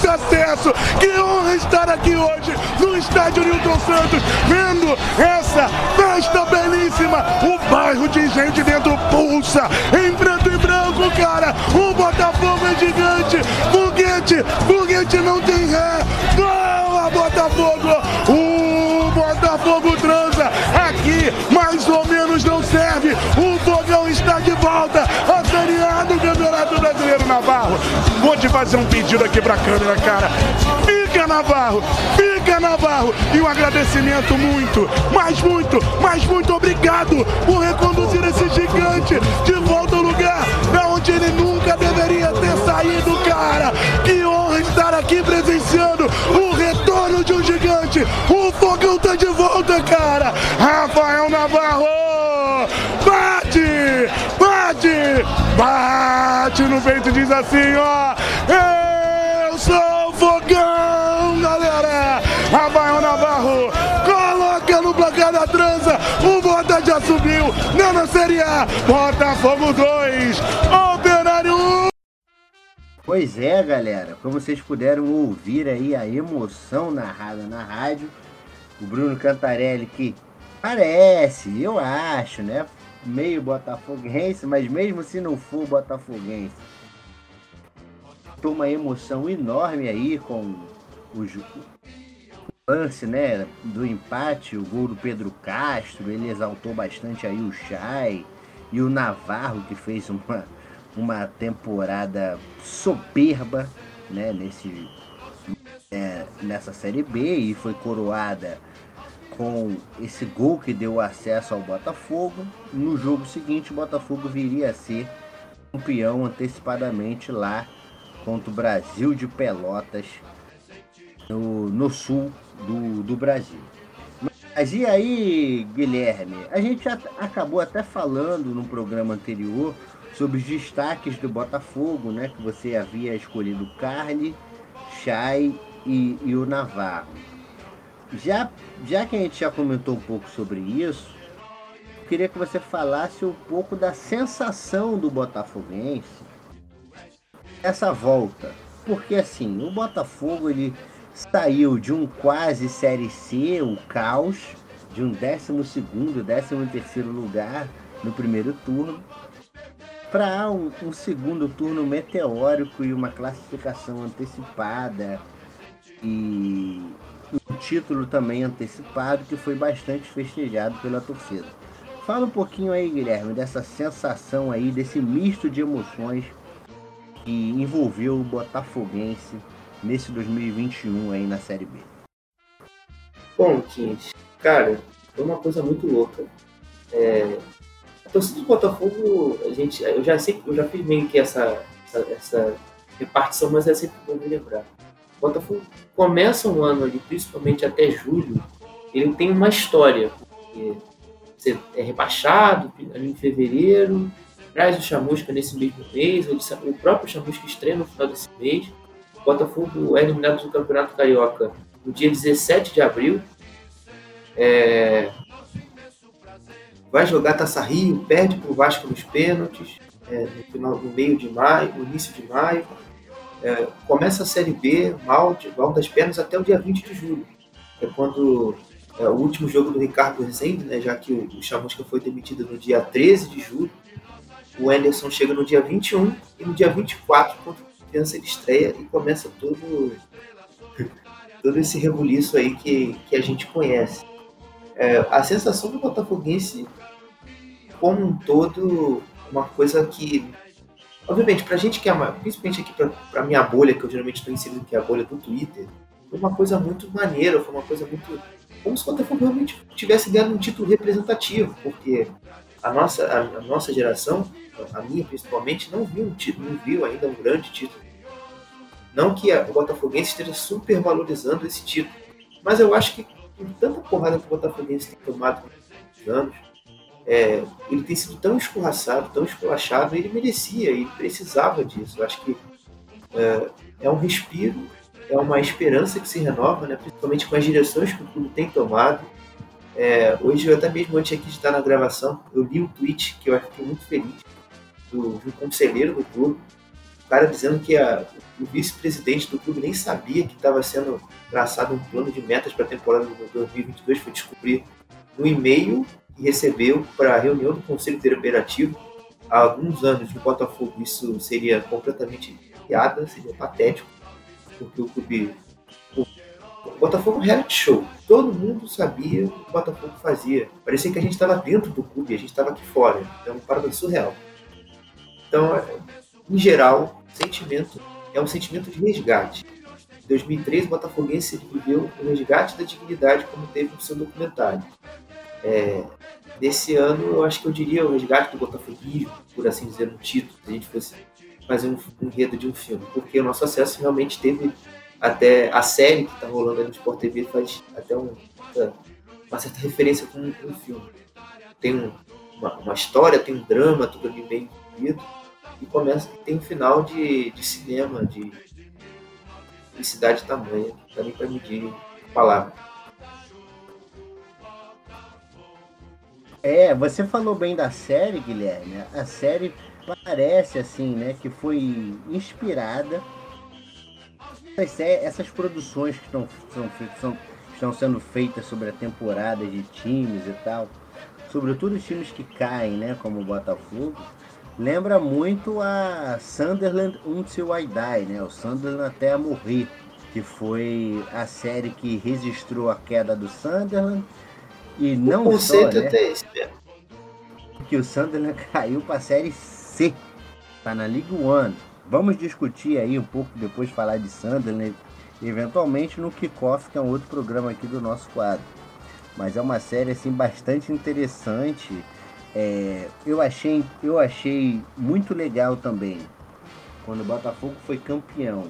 Desse acesso! Que honra estar aqui hoje no estádio Newton Santos, vendo essa festa belíssima. O bairro de gente dentro pulsa em preto e branco, cara. O Botafogo é gigante. Foguete, foguete não tem ré. Boa, Botafogo. O Botafogo transa. Aqui, mais ou menos, não serve. O fogão está de volta. A Série A do Campeonato Brasileiro Navarro. Vou te fazer um pedido aqui pra câmera, cara. Fica Navarro, fica Navarro. E um agradecimento muito, mas muito, mas muito obrigado por reconduzir esse gigante de volta ao lugar da onde ele nunca deveria ter saído, galera! Que honra estar aqui presenciando o retorno de um gigante! O fogão tá de volta, cara! Rafael Navarro! Bate! Bate! Bate no peito diz assim, ó! Eu sou fogão, galera! Rafael Navarro coloca no placar da trança, o Bota já subiu, não na Série A, Botafogo 2, Operário 1. Pois é, galera, como vocês puderam ouvir aí a emoção narrada na rádio, o Bruno Cantarelli que parece, eu acho, né, meio botafoguense, mas mesmo se não for botafoguense, uma emoção enorme aí com o lance, né, do empate, o gol do Pedro Castro, ele exaltou bastante aí o Chay e o Navarro que fez uma uma temporada soberba, né, nesse é, nessa série B e foi coroada com esse gol que deu acesso ao Botafogo. No jogo seguinte, o Botafogo viria a ser campeão antecipadamente lá contra o Brasil de Pelotas no, no sul do, do Brasil. Mas e aí, Guilherme? A gente acabou até falando no programa anterior sobre os destaques do Botafogo, né? Que você havia escolhido Carne, Chay e, e o Navarro. Já, já que a gente já comentou um pouco sobre isso, eu queria que você falasse um pouco da sensação do Botafoguense essa volta. Porque assim, o Botafogo ele saiu de um quase Série C, o caos, de um 12 segundo, 13 terceiro lugar no primeiro turno, para um, um segundo turno meteórico e uma classificação antecipada e um título também antecipado que foi bastante festejado pela torcida. Fala um pouquinho aí, Guilherme, dessa sensação aí, desse misto de emoções que envolveu o Botafoguense nesse 2021 aí na Série B. Bom, Kins, cara, foi uma coisa muito louca. É, a torcida do Botafogo, a gente, eu já sei, eu já fiz meio que essa, essa, essa repartição, mas é sempre bom me lembrar. O Botafogo começa um ano ali, principalmente até julho, ele tem uma história. Você é rebaixado ali em fevereiro, traz o Chamusca nesse mesmo mês, o próprio Chamusca estreia no final desse mês. O Botafogo é eliminado do Campeonato Carioca no dia 17 de abril. É, vai jogar Taça Rio, perde para o Vasco nos pênaltis, é, no, final, no meio de maio, no início de maio. É, começa a Série B mal, de, mal das pernas até o dia 20 de julho. É quando é, o último jogo do Ricardo Rezende, né, já que o, o Chamusca foi demitido no dia 13 de julho. O Anderson chega no dia 21 e no dia 24, contra a criança, ele estreia e começa todo, <laughs> todo esse rebuliço aí que, que a gente conhece. É, a sensação do Botafoguense, como um todo, uma coisa que, obviamente, pra gente que é uma, principalmente aqui pra, pra minha bolha, que eu geralmente estou inserido, que é a bolha do Twitter, foi uma coisa muito maneira, foi uma coisa muito. Como se o Botafogo realmente tivesse ganhado um título representativo, porque a nossa, a, a nossa geração, a minha principalmente, não viu um título, não viu ainda um grande título. Não que a, o Botafoguense esteja super valorizando esse título, mas eu acho que com tanta porrada que o Botafoguense tem tomado nos anos, é, ele tem sido tão escorraçado, tão esculachado, ele merecia, ele precisava disso. Eu acho que é, é um respiro, é uma esperança que se renova, né, principalmente com as direções que o clube tem tomado. É, hoje, eu até mesmo antes aqui de estar na gravação, eu li um tweet que eu fiquei muito feliz, do, conselheiro do clube, o cara dizendo que a, o vice-presidente do clube nem sabia que estava sendo traçado um plano de metas para a temporada de 2022, foi descobrir no e-mail que recebeu para a reunião do Conselho Deliberativo há alguns anos no Botafogo. Isso seria completamente piada, seria patético, porque o clube. O Botafogo é um reality show. Todo mundo sabia o que o Botafogo fazia. Parecia que a gente estava dentro do clube, a gente estava aqui fora. É uma parada surreal. Então, em geral, o sentimento é um sentimento de resgate. Em 2003, o Botafoguense viveu o resgate da dignidade, como teve no seu documentário. É, nesse ano, eu acho que eu diria o resgate do Botafoguismo, por assim dizer, no título, se a gente fosse fazer um, um enredo de um filme, porque o nosso acesso realmente teve até a série que está rolando aí no Sport TV faz até um, uma certa referência com um, um filme. Tem um, uma, uma, história, tem um drama, tudo ali bem vivido, e começa tem um final de, de cinema, de felicidade tamanha, que tá nem para medir palavras. É, você falou bem da série, Guilherme. A série parece assim, né, que foi inspirada essas produções que estão, são, estão sendo feitas sobre a temporada de times e tal, sobretudo os times que caem, né, como o Botafogo, lembra muito a Sunderland Until I Die, né, o Sunderland até a morrer, que foi a série que registrou a queda do Sunderland e não o só, né, que o Sunderland <laughs> caiu para a série C, tá na League One. Vamos discutir aí um pouco depois falar de Sunderland, eventualmente no Kickoff, que é um outro programa aqui do nosso quadro. Mas é uma série assim bastante interessante. É, eu achei eu achei muito legal também quando o Botafogo foi campeão.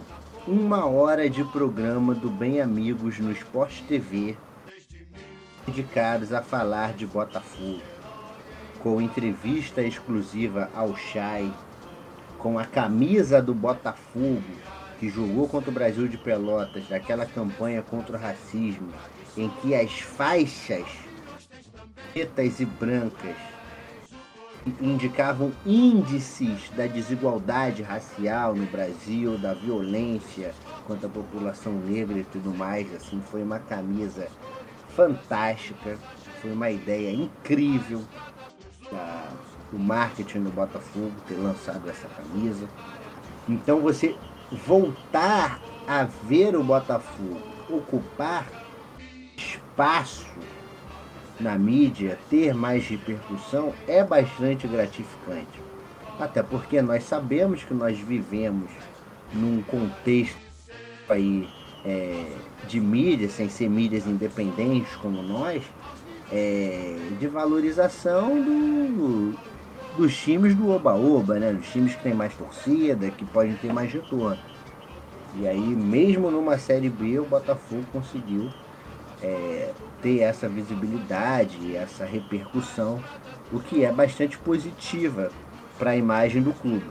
Uma hora de programa do Bem Amigos no Sport TV dedicados a falar de Botafogo, com entrevista exclusiva ao Chay, com a camisa do Botafogo, que jogou contra o Brasil de Pelotas, daquela campanha contra o racismo, em que as faixas pretas e brancas indicavam índices da desigualdade racial no Brasil, da violência contra a população negra e tudo mais, assim, foi uma camisa fantástica, foi uma ideia incrível da, o marketing do Botafogo ter lançado essa camisa. Então você voltar a ver o Botafogo ocupar espaço na mídia, ter mais repercussão, é bastante gratificante. Até porque nós sabemos que nós vivemos num contexto aí, é, de mídia, sem ser mídias independentes como nós, é, de valorização do, dos times do Oba-Oba, né? Dos times que tem mais torcida, que podem ter mais retorno. E aí, mesmo numa Série B, o Botafogo conseguiu é, ter essa visibilidade, essa repercussão, o que é bastante positiva para a imagem do clube.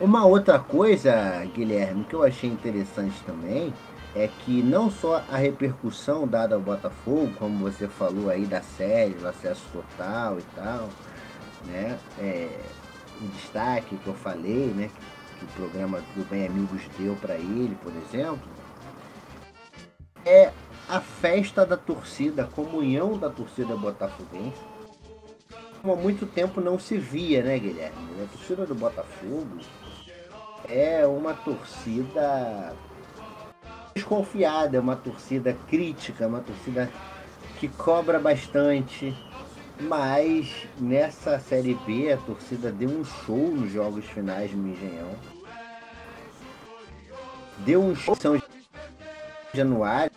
Uma outra coisa, Guilherme, que eu achei interessante também, é que não só a repercussão dada ao Botafogo, como você falou aí da série, do acesso total e tal, né? É, um destaque que eu falei, né? Que o programa do Bem Amigos deu para ele, por exemplo, é a festa da torcida, a comunhão da torcida botafoguense. Como há muito tempo não se via, né, Guilherme? A torcida do Botafogo é uma torcida desconfiada, é uma torcida crítica, uma torcida que cobra bastante, mas nessa Série B a torcida deu um show nos jogos finais no Engenhão. Deu um show em São Januário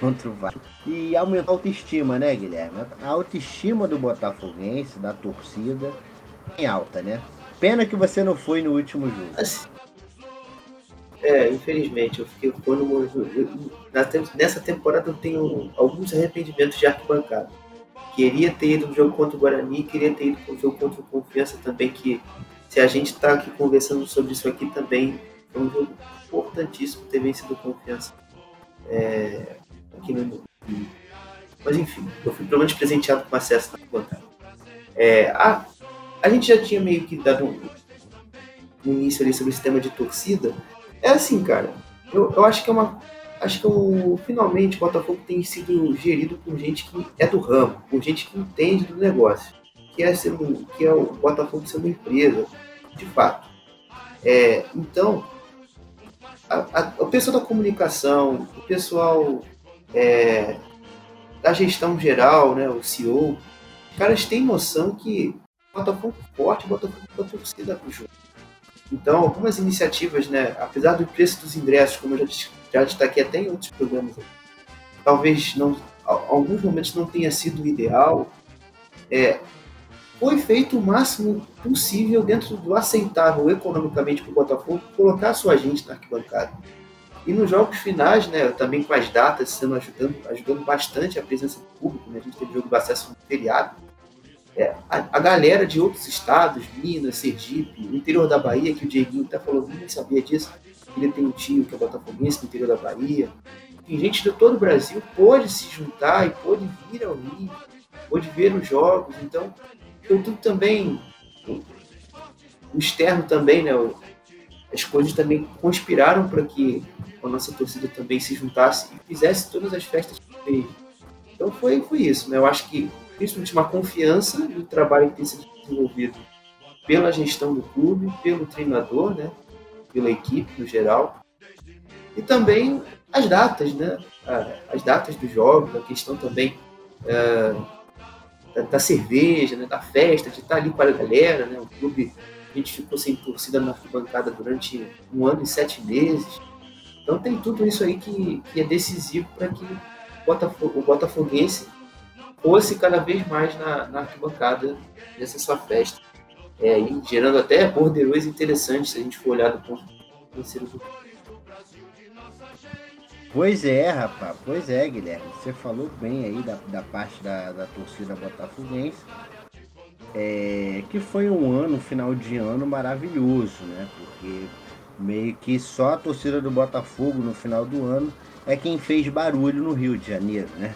contra o Vasco. E aumentou a autoestima, né, Guilherme? A autoestima do Botafoguense, da torcida, em alta, né? Pena que você não foi no último jogo. É, infelizmente, eu fiquei quando nessa temporada eu tenho alguns arrependimentos de arquibancada queria ter ido no jogo contra o Guarani, queria ter ido no jogo contra o Confiança também, que se a gente está aqui conversando sobre isso aqui também, foi um jogo importantíssimo ter vencido Confiança é, aqui no Mas enfim, eu fui pelo menos presenteado com acesso na bancada. É, a, a gente já tinha meio que dado um, um início ali sobre o sistema de torcida. É assim, cara, eu, eu acho que é uma acho que o, finalmente o Botafogo tem sido gerido por gente que é do ramo, por gente que entende do negócio, que é, ser que é o Botafogo ser uma empresa, de fato. É, então, a, a, o pessoal da comunicação, o pessoal é, da gestão geral, né, o CEO, os caras têm noção que Botafogo forte, Botafogo é torcida pro jogo. Então, algumas iniciativas, né, apesar do preço dos ingressos, como eu já, já destaquei até em outros programas, talvez não, alguns momentos não tenha sido o ideal, é, foi feito o máximo possível dentro do aceitável economicamente para o Botafogo colocar a sua gente na arquibancada. E nos jogos finais, né, também com as datas sendo ajudando, ajudando bastante a presença do público, né, a gente teve jogo do acesso no feriado. É, a, a, galera de outros estados, Minas, Sergipe, interior da Bahia, que o Dieguinho até falou, nem sabia disso, ele tem um tio que é botafoguense no interior da Bahia. Tem gente de todo o Brasil pôde se juntar e pôde vir ao Rio, pôde ver os jogos, então eu tudo também, o externo também, né, as coisas também conspiraram para que a nossa torcida também se juntasse e fizesse todas as festas que fez. Então foi, foi isso, né? Eu acho que principalmente uma confiança no trabalho que tem sido desenvolvido pela gestão do clube, pelo treinador, né? Pela equipe no geral. E também as datas, né? As datas dos jogos, a questão também uh, da, da, cerveja, né? da festa, de estar ali com a galera, né? O clube, a gente ficou sem torcida na arquibancada durante um ano e sete meses. Então tem tudo isso aí que, que é decisivo para que o, Botafogo, o Botafoguense fosse cada vez mais na, na arquibancada nessa sua festa. É, gerando até borderões interessantes se a gente for olhar do ponto financeiro do Pois é, rapaz, pois é, Guilherme. Você falou bem aí da, da parte da, da torcida botafoguense. É, que foi um ano, um final de ano maravilhoso, né? Porque meio que só a torcida do Botafogo no final do ano é quem fez barulho no Rio de Janeiro, né?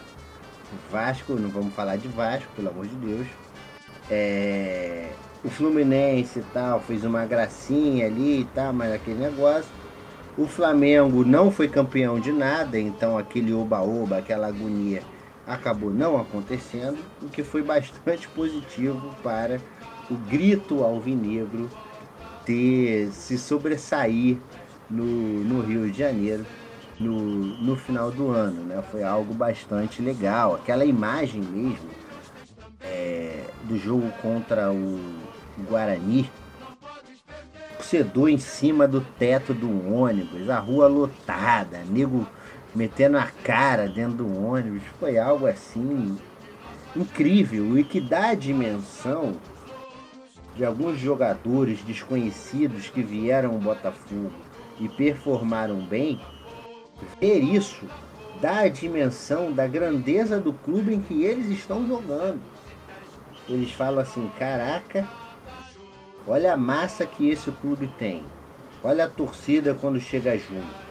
Vasco, não vamos falar de Vasco, pelo amor de Deus. É, o Fluminense e tal fez uma gracinha ali e tal, mas aquele negócio. O Flamengo não foi campeão de nada, então aquele oba-oba, aquela agonia acabou não acontecendo, o que foi <laughs> bastante positivo para o grito alvinegro ter se sobressair no, no Rio de Janeiro no, no final do ano. Né? Foi algo bastante legal. Aquela imagem mesmo é, do jogo contra o Guarani, torcedor em cima do teto do ônibus, a rua lotada, nego metendo a cara dentro do ônibus, foi algo assim incrível e que dá a dimensão de alguns jogadores desconhecidos que vieram ao Botafogo e performaram bem, ver isso dá a dimensão da grandeza do clube em que eles estão jogando. Eles falam assim: caraca, olha a massa que esse clube tem, olha a torcida quando chega junto.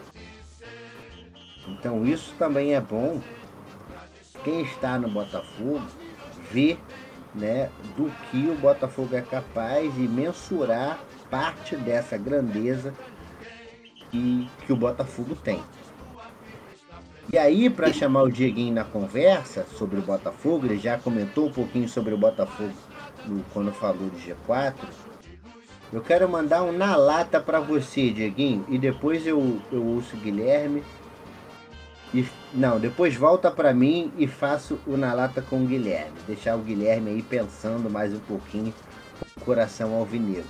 Então isso também é bom. Quem está no Botafogo ver né, do que o Botafogo é capaz e mensurar parte dessa grandeza que, que o Botafogo tem. E aí, para chamar o Dieguinho na conversa sobre o Botafogo, ele já comentou um pouquinho sobre o Botafogo quando falou de G4. Eu quero mandar um na lata para você, Dieguinho, e depois eu, eu ouço o Guilherme e, não, depois volta para mim e faço o na lata com o Guilherme. Deixar o Guilherme aí pensando mais um pouquinho coração alvinegro.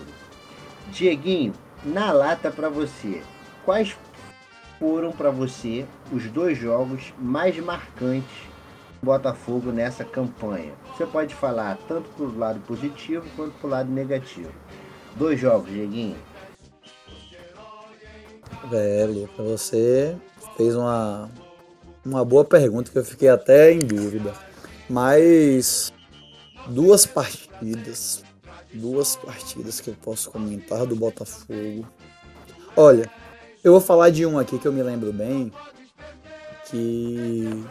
Dieguinho, na lata para você, quais foram para você os dois jogos mais marcantes do Botafogo nessa campanha? Você pode falar tanto pro lado positivo quanto pro lado negativo. Dois jogos, Dieguinho. Velho, para você fez uma uma boa pergunta que eu fiquei até em dúvida. Mas duas partidas, duas partidas que eu posso comentar do Botafogo. Olha, eu vou falar de um aqui que eu me lembro bem, que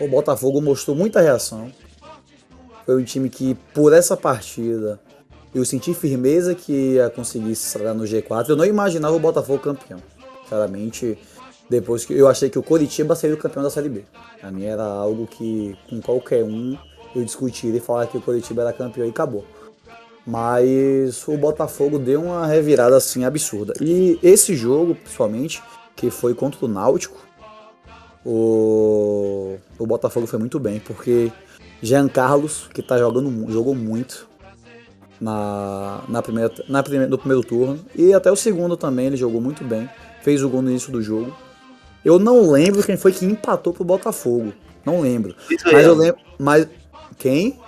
o Botafogo mostrou muita reação. Foi um time que, por essa partida, eu senti firmeza que ia conseguir se estragar no G4. Eu não imaginava o Botafogo campeão. Claramente, depois que eu achei que o Coritiba seria o campeão da Série B. A mim era algo que com qualquer um eu discutiria e falar que o Coritiba era campeão e acabou. Mas o Botafogo deu uma revirada assim absurda. E esse jogo, principalmente, que foi contra o Náutico, o, o Botafogo foi muito bem, porque Jean Carlos, que tá jogando, jogou muito na, na primeira, na primeira, no primeiro turno, e até o segundo também ele jogou muito bem, fez o gol no início do jogo. Eu não lembro quem foi que empatou pro Botafogo. Não lembro. Luiz mas eu lembro. Mas. Quem?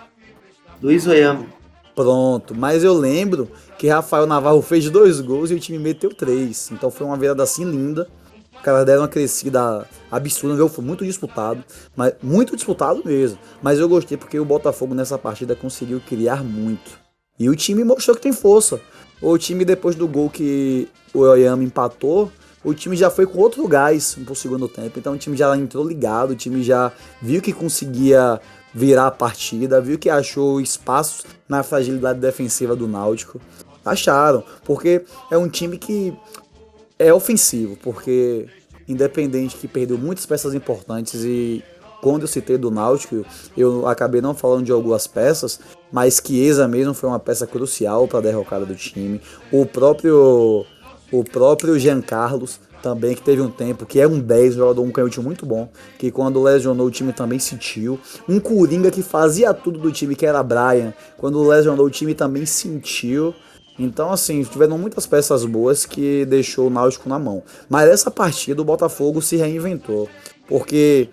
Luiz Oyama. Pronto, mas eu lembro que Rafael Navarro fez dois gols e o time meteu três. Então foi uma virada assim linda. Os caras deram uma crescida absurda, viu? foi muito disputado, mas muito disputado mesmo. Mas eu gostei porque o Botafogo nessa partida conseguiu criar muito. E o time mostrou que tem força. O time depois do gol que o Oyama empatou, o time já foi com outro gás pro segundo tempo. Então o time já entrou ligado, o time já viu que conseguia virar a partida, viu que achou espaços na fragilidade defensiva do Náutico. Acharam, porque é um time que é ofensivo, porque independente que perdeu muitas peças importantes e quando eu citei do Náutico, eu acabei não falando de algumas peças, mas Chiesa mesmo foi uma peça crucial para a derrocada do time. O próprio o próprio Jean Carlos também, que teve um tempo, que é um 10, jogador um canhoto muito bom, que quando lesionou o time também sentiu. Um Coringa que fazia tudo do time, que era Brian, quando lesionou o time também sentiu. Então, assim, tiveram muitas peças boas que deixou o Náutico na mão. Mas essa partida o Botafogo se reinventou. Porque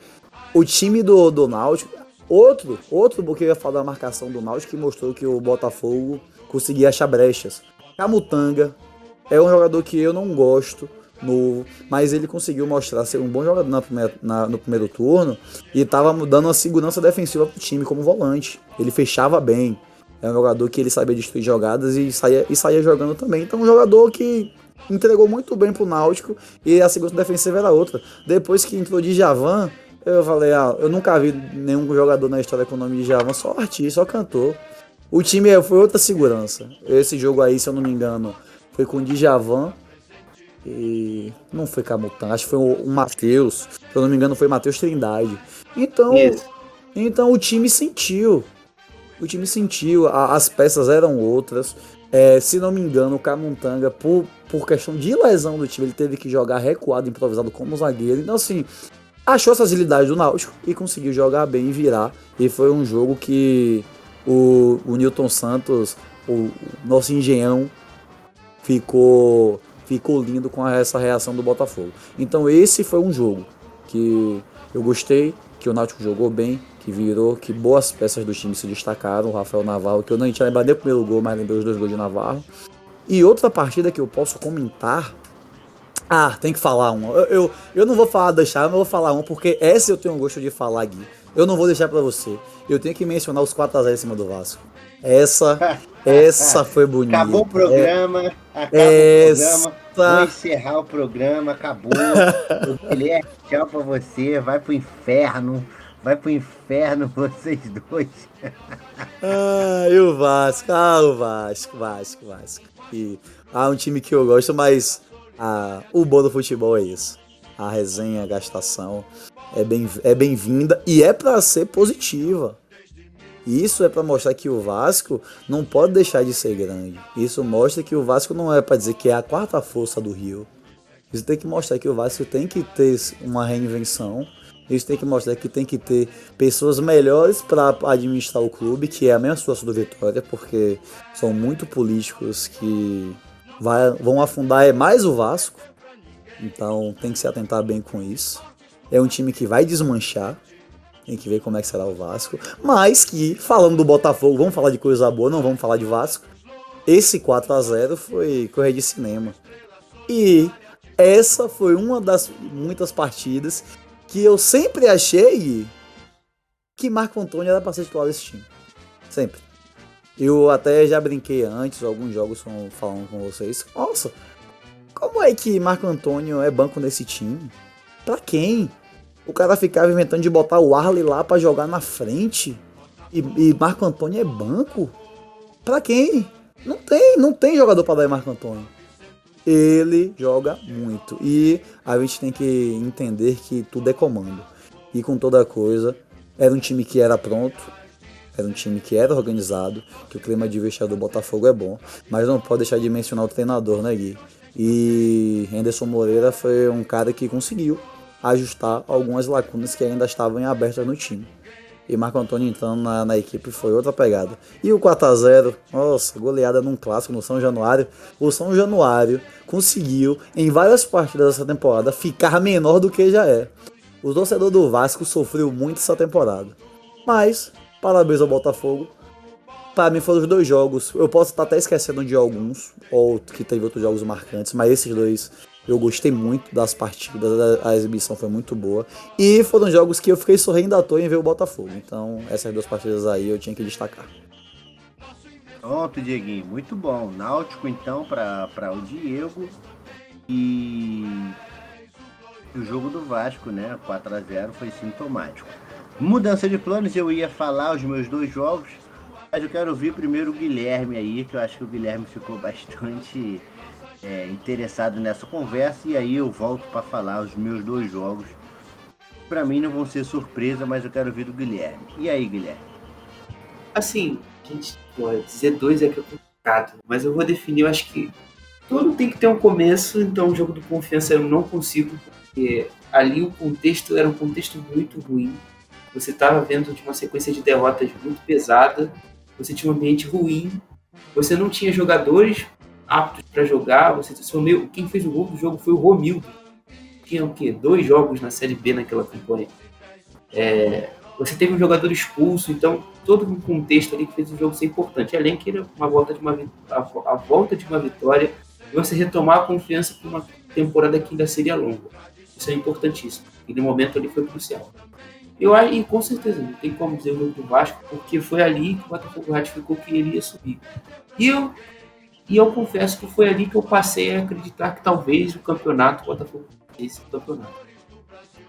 o time do, do Náutico, outro, outro porque eu ia falar da marcação do Náutico que mostrou que o Botafogo conseguia achar brechas. Camutanga, é um jogador que eu não gosto, novo, mas ele conseguiu mostrar ser um bom jogador na primeira, na, no primeiro turno e estava dando uma segurança defensiva para o time como volante. Ele fechava bem. É um jogador que ele sabia destruir jogadas e saía, e saía jogando também. Então, um jogador que entregou muito bem pro Náutico e a segurança defensiva era outra. Depois que entrou de Javan, eu falei, ah, eu nunca vi nenhum jogador na história com o nome de Javan, só artista, só cantor. O time foi outra segurança. Esse jogo aí, se eu não me engano, foi com o Djavan e não foi Camutanga, acho que foi o, o Matheus, se eu não me engano foi Matheus Trindade. Então, então o time sentiu. O time sentiu, a, as peças eram outras. É, se não me engano, o Camuntanga, por, por questão de lesão do time, ele teve que jogar recuado, improvisado como zagueiro. Então, assim, achou essa agilidade do Náutico e conseguiu jogar bem e virar. E foi um jogo que o, o Newton Santos, o nosso engenhão, ficou ficou lindo com essa reação do Botafogo. Então esse foi um jogo que eu gostei, que o Náutico jogou bem, que virou, que boas peças do time se destacaram, o Rafael Navarro, que eu não tinha lembrado nem o primeiro gol, mas lembrei os dois gols de Navarro. E outra partida que eu posso comentar. Ah, tem que falar uma. Eu, eu, eu não vou falar deixar, mas eu vou falar uma, porque essa eu tenho gosto de falar, Gui. Eu não vou deixar para você. Eu tenho que mencionar os 4x0 em cima do Vasco. Essa, <laughs> essa foi bonita. Acabou o programa. É, acabou essa... o programa. Vou encerrar o programa, acabou. Guilherme, <laughs> tchau pra você. Vai pro inferno. Vai pro inferno <laughs> vocês dois. ah, e o Vasco? Ah, o Vasco, Vasco, Vasco. E, ah, um time que eu gosto, mas ah, o bom do futebol é isso. A resenha, a gastação é bem-vinda é bem e é para ser positiva. Isso é para mostrar que o Vasco não pode deixar de ser grande. Isso mostra que o Vasco não é para dizer que é a quarta força do Rio. Isso tem que mostrar que o Vasco tem que ter uma reinvenção. Isso tem que mostrar que tem que ter pessoas melhores para administrar o clube, que é a mesma situação do Vitória, porque são muito políticos que vai, vão afundar é mais o Vasco. Então tem que se atentar bem com isso. É um time que vai desmanchar. Tem que ver como é que será o Vasco. Mas que, falando do Botafogo, vamos falar de coisa boa, não vamos falar de Vasco. Esse 4 a 0 foi correr de cinema. E essa foi uma das muitas partidas que eu sempre achei que Marco Antônio era para ser titular desse time. Sempre. Eu até já brinquei antes, alguns jogos falando com vocês. Nossa, como é que Marco Antônio é banco nesse time? Pra quem? O cara ficava inventando de botar o Arley lá para jogar na frente. E, e, Marco Antônio é banco? Pra quem? Não tem, não tem jogador para dar em Marco Antônio. Ele joga muito. E a gente tem que entender que tudo é comando. E com toda coisa, era um time que era pronto, era um time que era organizado, que o clima de vestiário do Botafogo é bom, mas não pode deixar de mencionar o treinador, né, Gui? E Henderson Moreira foi um cara que conseguiu ajustar algumas lacunas que ainda estavam abertas no time. E Marco Antônio entrando na, na equipe foi outra pegada. E o 4x0, nossa, goleada num clássico no São Januário. O São Januário conseguiu, em várias partidas dessa temporada, ficar menor do que já é. O torcedor do Vasco sofreu muito essa temporada. Mas, parabéns ao Botafogo. Para mim foram os dois jogos. Eu posso estar até esquecendo de alguns, ou que teve outros jogos marcantes, mas esses dois eu gostei muito das partidas, a, exibição foi muito boa. E foram jogos que eu fiquei sorrindo à toa em ver o Botafogo. Então, essas duas partidas aí eu tinha que destacar. Pronto, Dieguinho, muito bom. Náutico, então, para o Diego. E o jogo do Vasco, né? 4 a 0 foi sintomático. Mudança de planos, eu ia falar os meus dois jogos, mas eu quero ouvir primeiro o Guilherme aí, que eu acho que o Guilherme ficou <laughs> bastante é, interessado nessa conversa, e aí eu volto para falar os meus dois jogos. Para mim não vão ser surpresa, mas eu quero ouvir do Guilherme. E aí, Guilherme? Assim, gente, pô, dizer dois é que é complicado, mas eu vou definir, eu acho que tudo tem que ter um começo, então o jogo do confiança eu não consigo, porque ali o contexto era um contexto muito ruim. Você estava vendo de uma sequência de derrotas muito pesada, você tinha um ambiente ruim, você não tinha jogadores aptos para jogar, você seu meu, quem fez o gol do jogo foi o Romildo. Tinha o quê? Dois jogos na Série B naquela campanha. É, você teve um jogador expulso, então todo um contexto ali que fez o jogo ser importante. Além que era uma volta de uma a, a volta de uma vitória e você retomar a confiança para uma temporada que ainda seria longa. Isso é importantíssimo. Aquele momento ali foi crucial. Eu e com certeza não tem como dizer o jogo do Vasco, porque foi ali que o Botafogo ratificou que ele ia subir. E eu e eu confesso que foi ali que eu passei a acreditar que talvez o campeonato Botafogo esse campeonato.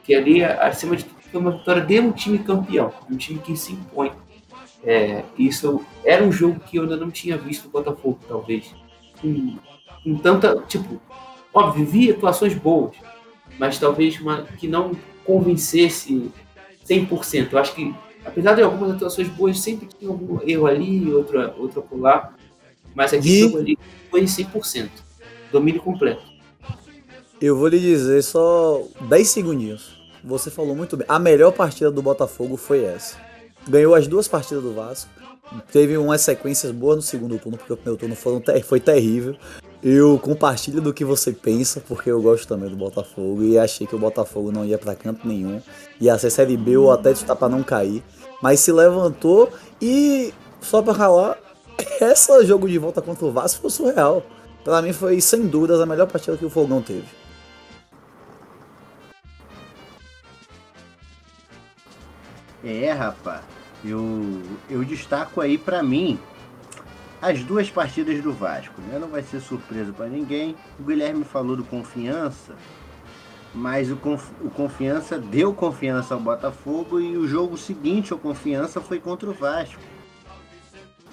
Que ali acima de tudo foi uma vitória de um time campeão, um time que se impõe. É, isso era um jogo que eu ainda não tinha visto o Botafogo, talvez. Com, com tanta. Tipo, óbvio, vi atuações boas, mas talvez uma que não convencesse 100%. Eu acho que, apesar de algumas atuações boas, sempre tinha algum erro ali, outro, outro acolá. Mas aqui jogo ali foi 100%. Domínio completo. Eu vou lhe dizer só 10 segundinhos. Você falou muito bem. A melhor partida do Botafogo foi essa. Ganhou as duas partidas do Vasco. Teve umas sequências boas no segundo turno, porque o primeiro turno foi, ter foi terrível. Eu compartilho do que você pensa, porque eu gosto também do Botafogo e achei que o Botafogo não ia para canto nenhum. Ia ser Série B ou até estar para não cair. Mas se levantou e, só para falar, <laughs> esse jogo de volta contra o Vasco foi surreal. Para mim foi, sem dúvidas, a melhor partida que o Fogão teve. É, rapaz. Eu, eu destaco aí para mim as duas partidas do Vasco, né? Não vai ser surpresa para ninguém. O Guilherme falou do confiança, mas o, conf, o confiança deu confiança ao Botafogo e o jogo seguinte, o confiança, foi contra o Vasco.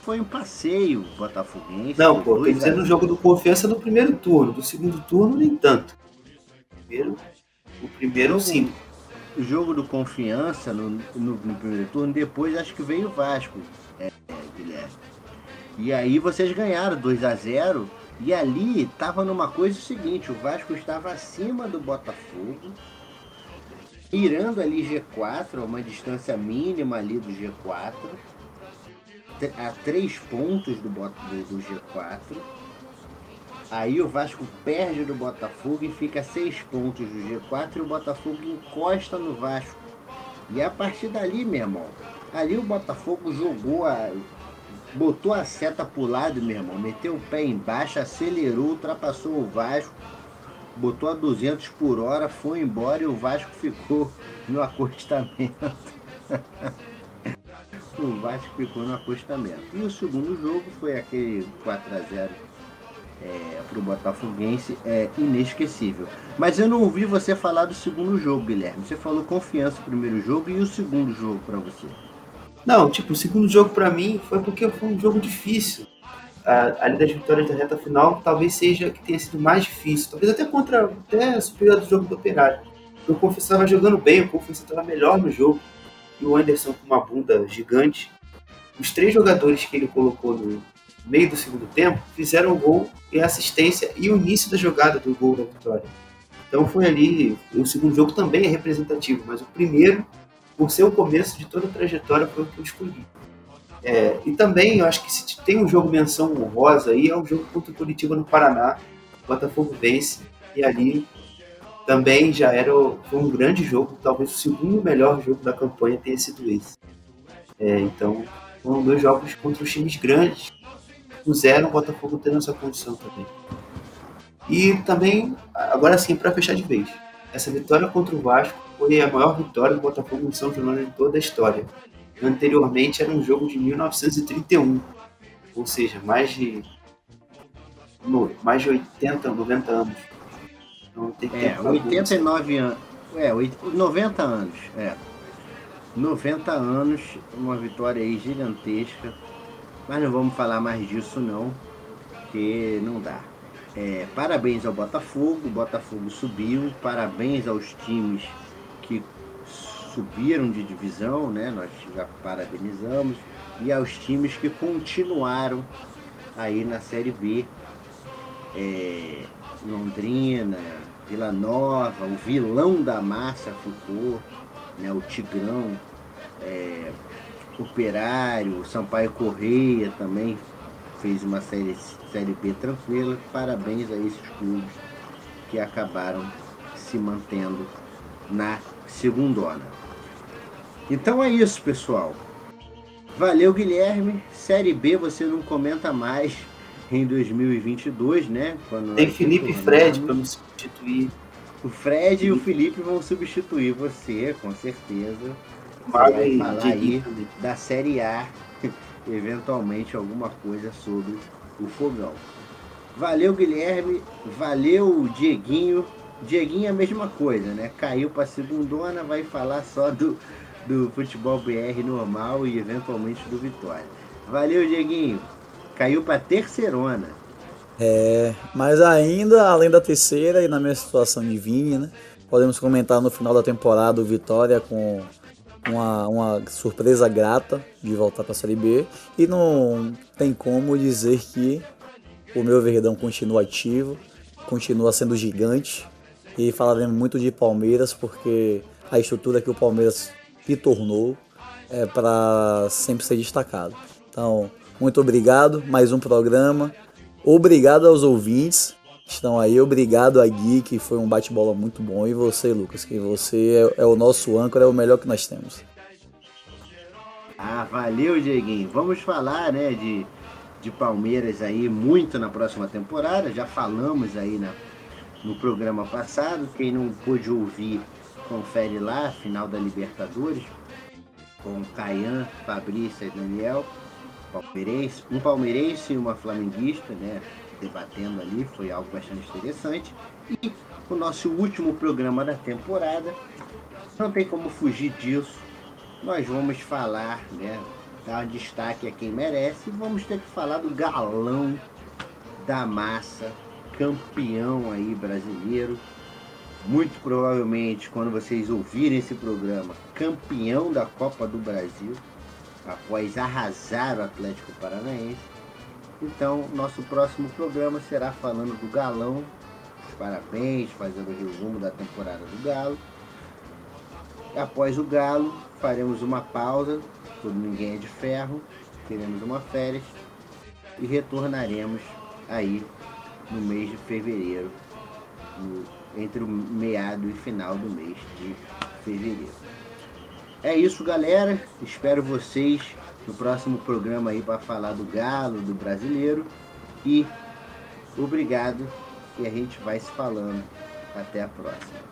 Foi um passeio botafoguense. Não, pô, tô dizendo o jogo do confiança no primeiro turno, do segundo turno nem tanto. Primeiro, o primeiro sim o jogo do confiança no, no, no, primeiro turno, depois acho que veio o Vasco, é, é, Guilherme. E aí vocês ganharam 2 a 0 e ali estava numa coisa o seguinte, o Vasco estava acima do Botafogo, mirando ali G4, uma distância mínima ali do G4, a três pontos do, do G4 Aí o Vasco perde do Botafogo e fica seis pontos do G4 e o Botafogo encosta no Vasco. E a partir dali, meu irmão, ali o Botafogo jogou a. botou a seta pro lado, meu irmão, meteu o pé embaixo, acelerou, ultrapassou o Vasco, botou a 200 por hora, foi embora e o Vasco ficou no <laughs> acostamento. O Vasco ficou no acostamento. E o segundo jogo foi aquele 4 a 0 é, para o Botafoguense é inesquecível. Mas eu não ouvi você falar do segundo jogo, Guilherme. Você falou confiança no primeiro jogo e o segundo jogo para você. Não, tipo, o segundo jogo para mim foi porque foi um jogo difícil. A, ali das vitórias da reta final, talvez seja que tenha sido mais difícil. Talvez até contra até superior do jogo do Operário. O Confiança estava jogando bem, o Confiança estava melhor no jogo. E o Anderson com uma bunda gigante. Os três jogadores que ele colocou no, meio do segundo tempo, fizeram o gol e a assistência e o início da jogada do gol da vitória. Então foi ali, o segundo jogo também é representativo, mas o primeiro, por ser o começo de toda a trajetória, foi o que eu escolhi. É, e também, eu acho que se tem um jogo menção honrosa aí, é um jogo contra o Curitiba no Paraná, o Botafogo vence, e ali também já era foi um grande jogo, talvez o segundo melhor jogo da campanha tenha sido esse. É, então, Foram dois jogos contra os times grandes. Puseram o Botafogo tendo essa condição também. E também, agora sim, para fechar de vez, essa vitória contra o Vasco foi a maior vitória do Botafogo em São Januário de toda a história. Anteriormente era um jogo de 1931, ou seja, mais de mais de 80, 90 anos. Tem é, 89 anos. É, 90 anos. É. 90 anos, uma vitória aí gigantesca. Mas não vamos falar mais disso não, porque não dá. É, parabéns ao Botafogo, o Botafogo subiu, parabéns aos times que subiram de divisão, né? Nós já parabenizamos, e aos times que continuaram aí na Série B. É, Londrina, Vila Nova, o vilão da massa ficou, né? o Tigrão, é, Operário, Sampaio Correia também fez uma série, série B tranquila. Parabéns a esses clubes que acabaram se mantendo na segundona. Então é isso, pessoal. Valeu, Guilherme. Série B você não comenta mais em 2022, né? Tem Felipe e Fred para me substituir. O Fred Felipe. e o Felipe vão substituir você, com certeza. Você vai falar aí da Série A <laughs> eventualmente alguma coisa sobre o fogão. Valeu, Guilherme. Valeu, Dieguinho. Dieguinho é a mesma coisa, né? Caiu para segundona, vai falar só do, do futebol BR normal e eventualmente do Vitória. Valeu, Dieguinho. Caiu para terceirona. É, mas ainda, além da terceira e na minha situação de vinha, né? Podemos comentar no final da temporada o Vitória com uma, uma surpresa grata de voltar para a Série B e não tem como dizer que o meu Verdão continua ativo, continua sendo gigante e falaremos muito de Palmeiras porque a estrutura que o Palmeiras se tornou é para sempre ser destacado. Então, muito obrigado, mais um programa. Obrigado aos ouvintes estão aí. Obrigado a Gui, que foi um bate-bola muito bom. E você, Lucas, que você é, é o nosso âncora, é o melhor que nós temos. Ah, valeu, Dieguinho. Vamos falar, né, de, de Palmeiras aí muito na próxima temporada. Já falamos aí na, no programa passado. Quem não pôde ouvir, confere lá, final da Libertadores, com Caian, Fabrício e Daniel. Palmeirense, um palmeirense e uma flamenguista, né? debatendo ali, foi algo bastante interessante. E o nosso último programa da temporada, não tem como fugir disso. Nós vamos falar, né, dar destaque a quem merece, vamos ter que falar do galão da massa, campeão aí brasileiro. Muito provavelmente, quando vocês ouvirem esse programa, campeão da Copa do Brasil, após arrasar o Atlético Paranaense então, nosso próximo programa será falando do Galão. Parabéns, fazendo o resumo da temporada do Galo. Após o Galo, faremos uma pausa, por Ninguém é de Ferro, teremos uma férias e retornaremos aí no mês de fevereiro, no, entre o meado e final do mês de fevereiro. É isso, galera. Espero vocês no próximo programa aí para falar do Galo, do brasileiro. E obrigado e a gente vai se falando. Até a próxima.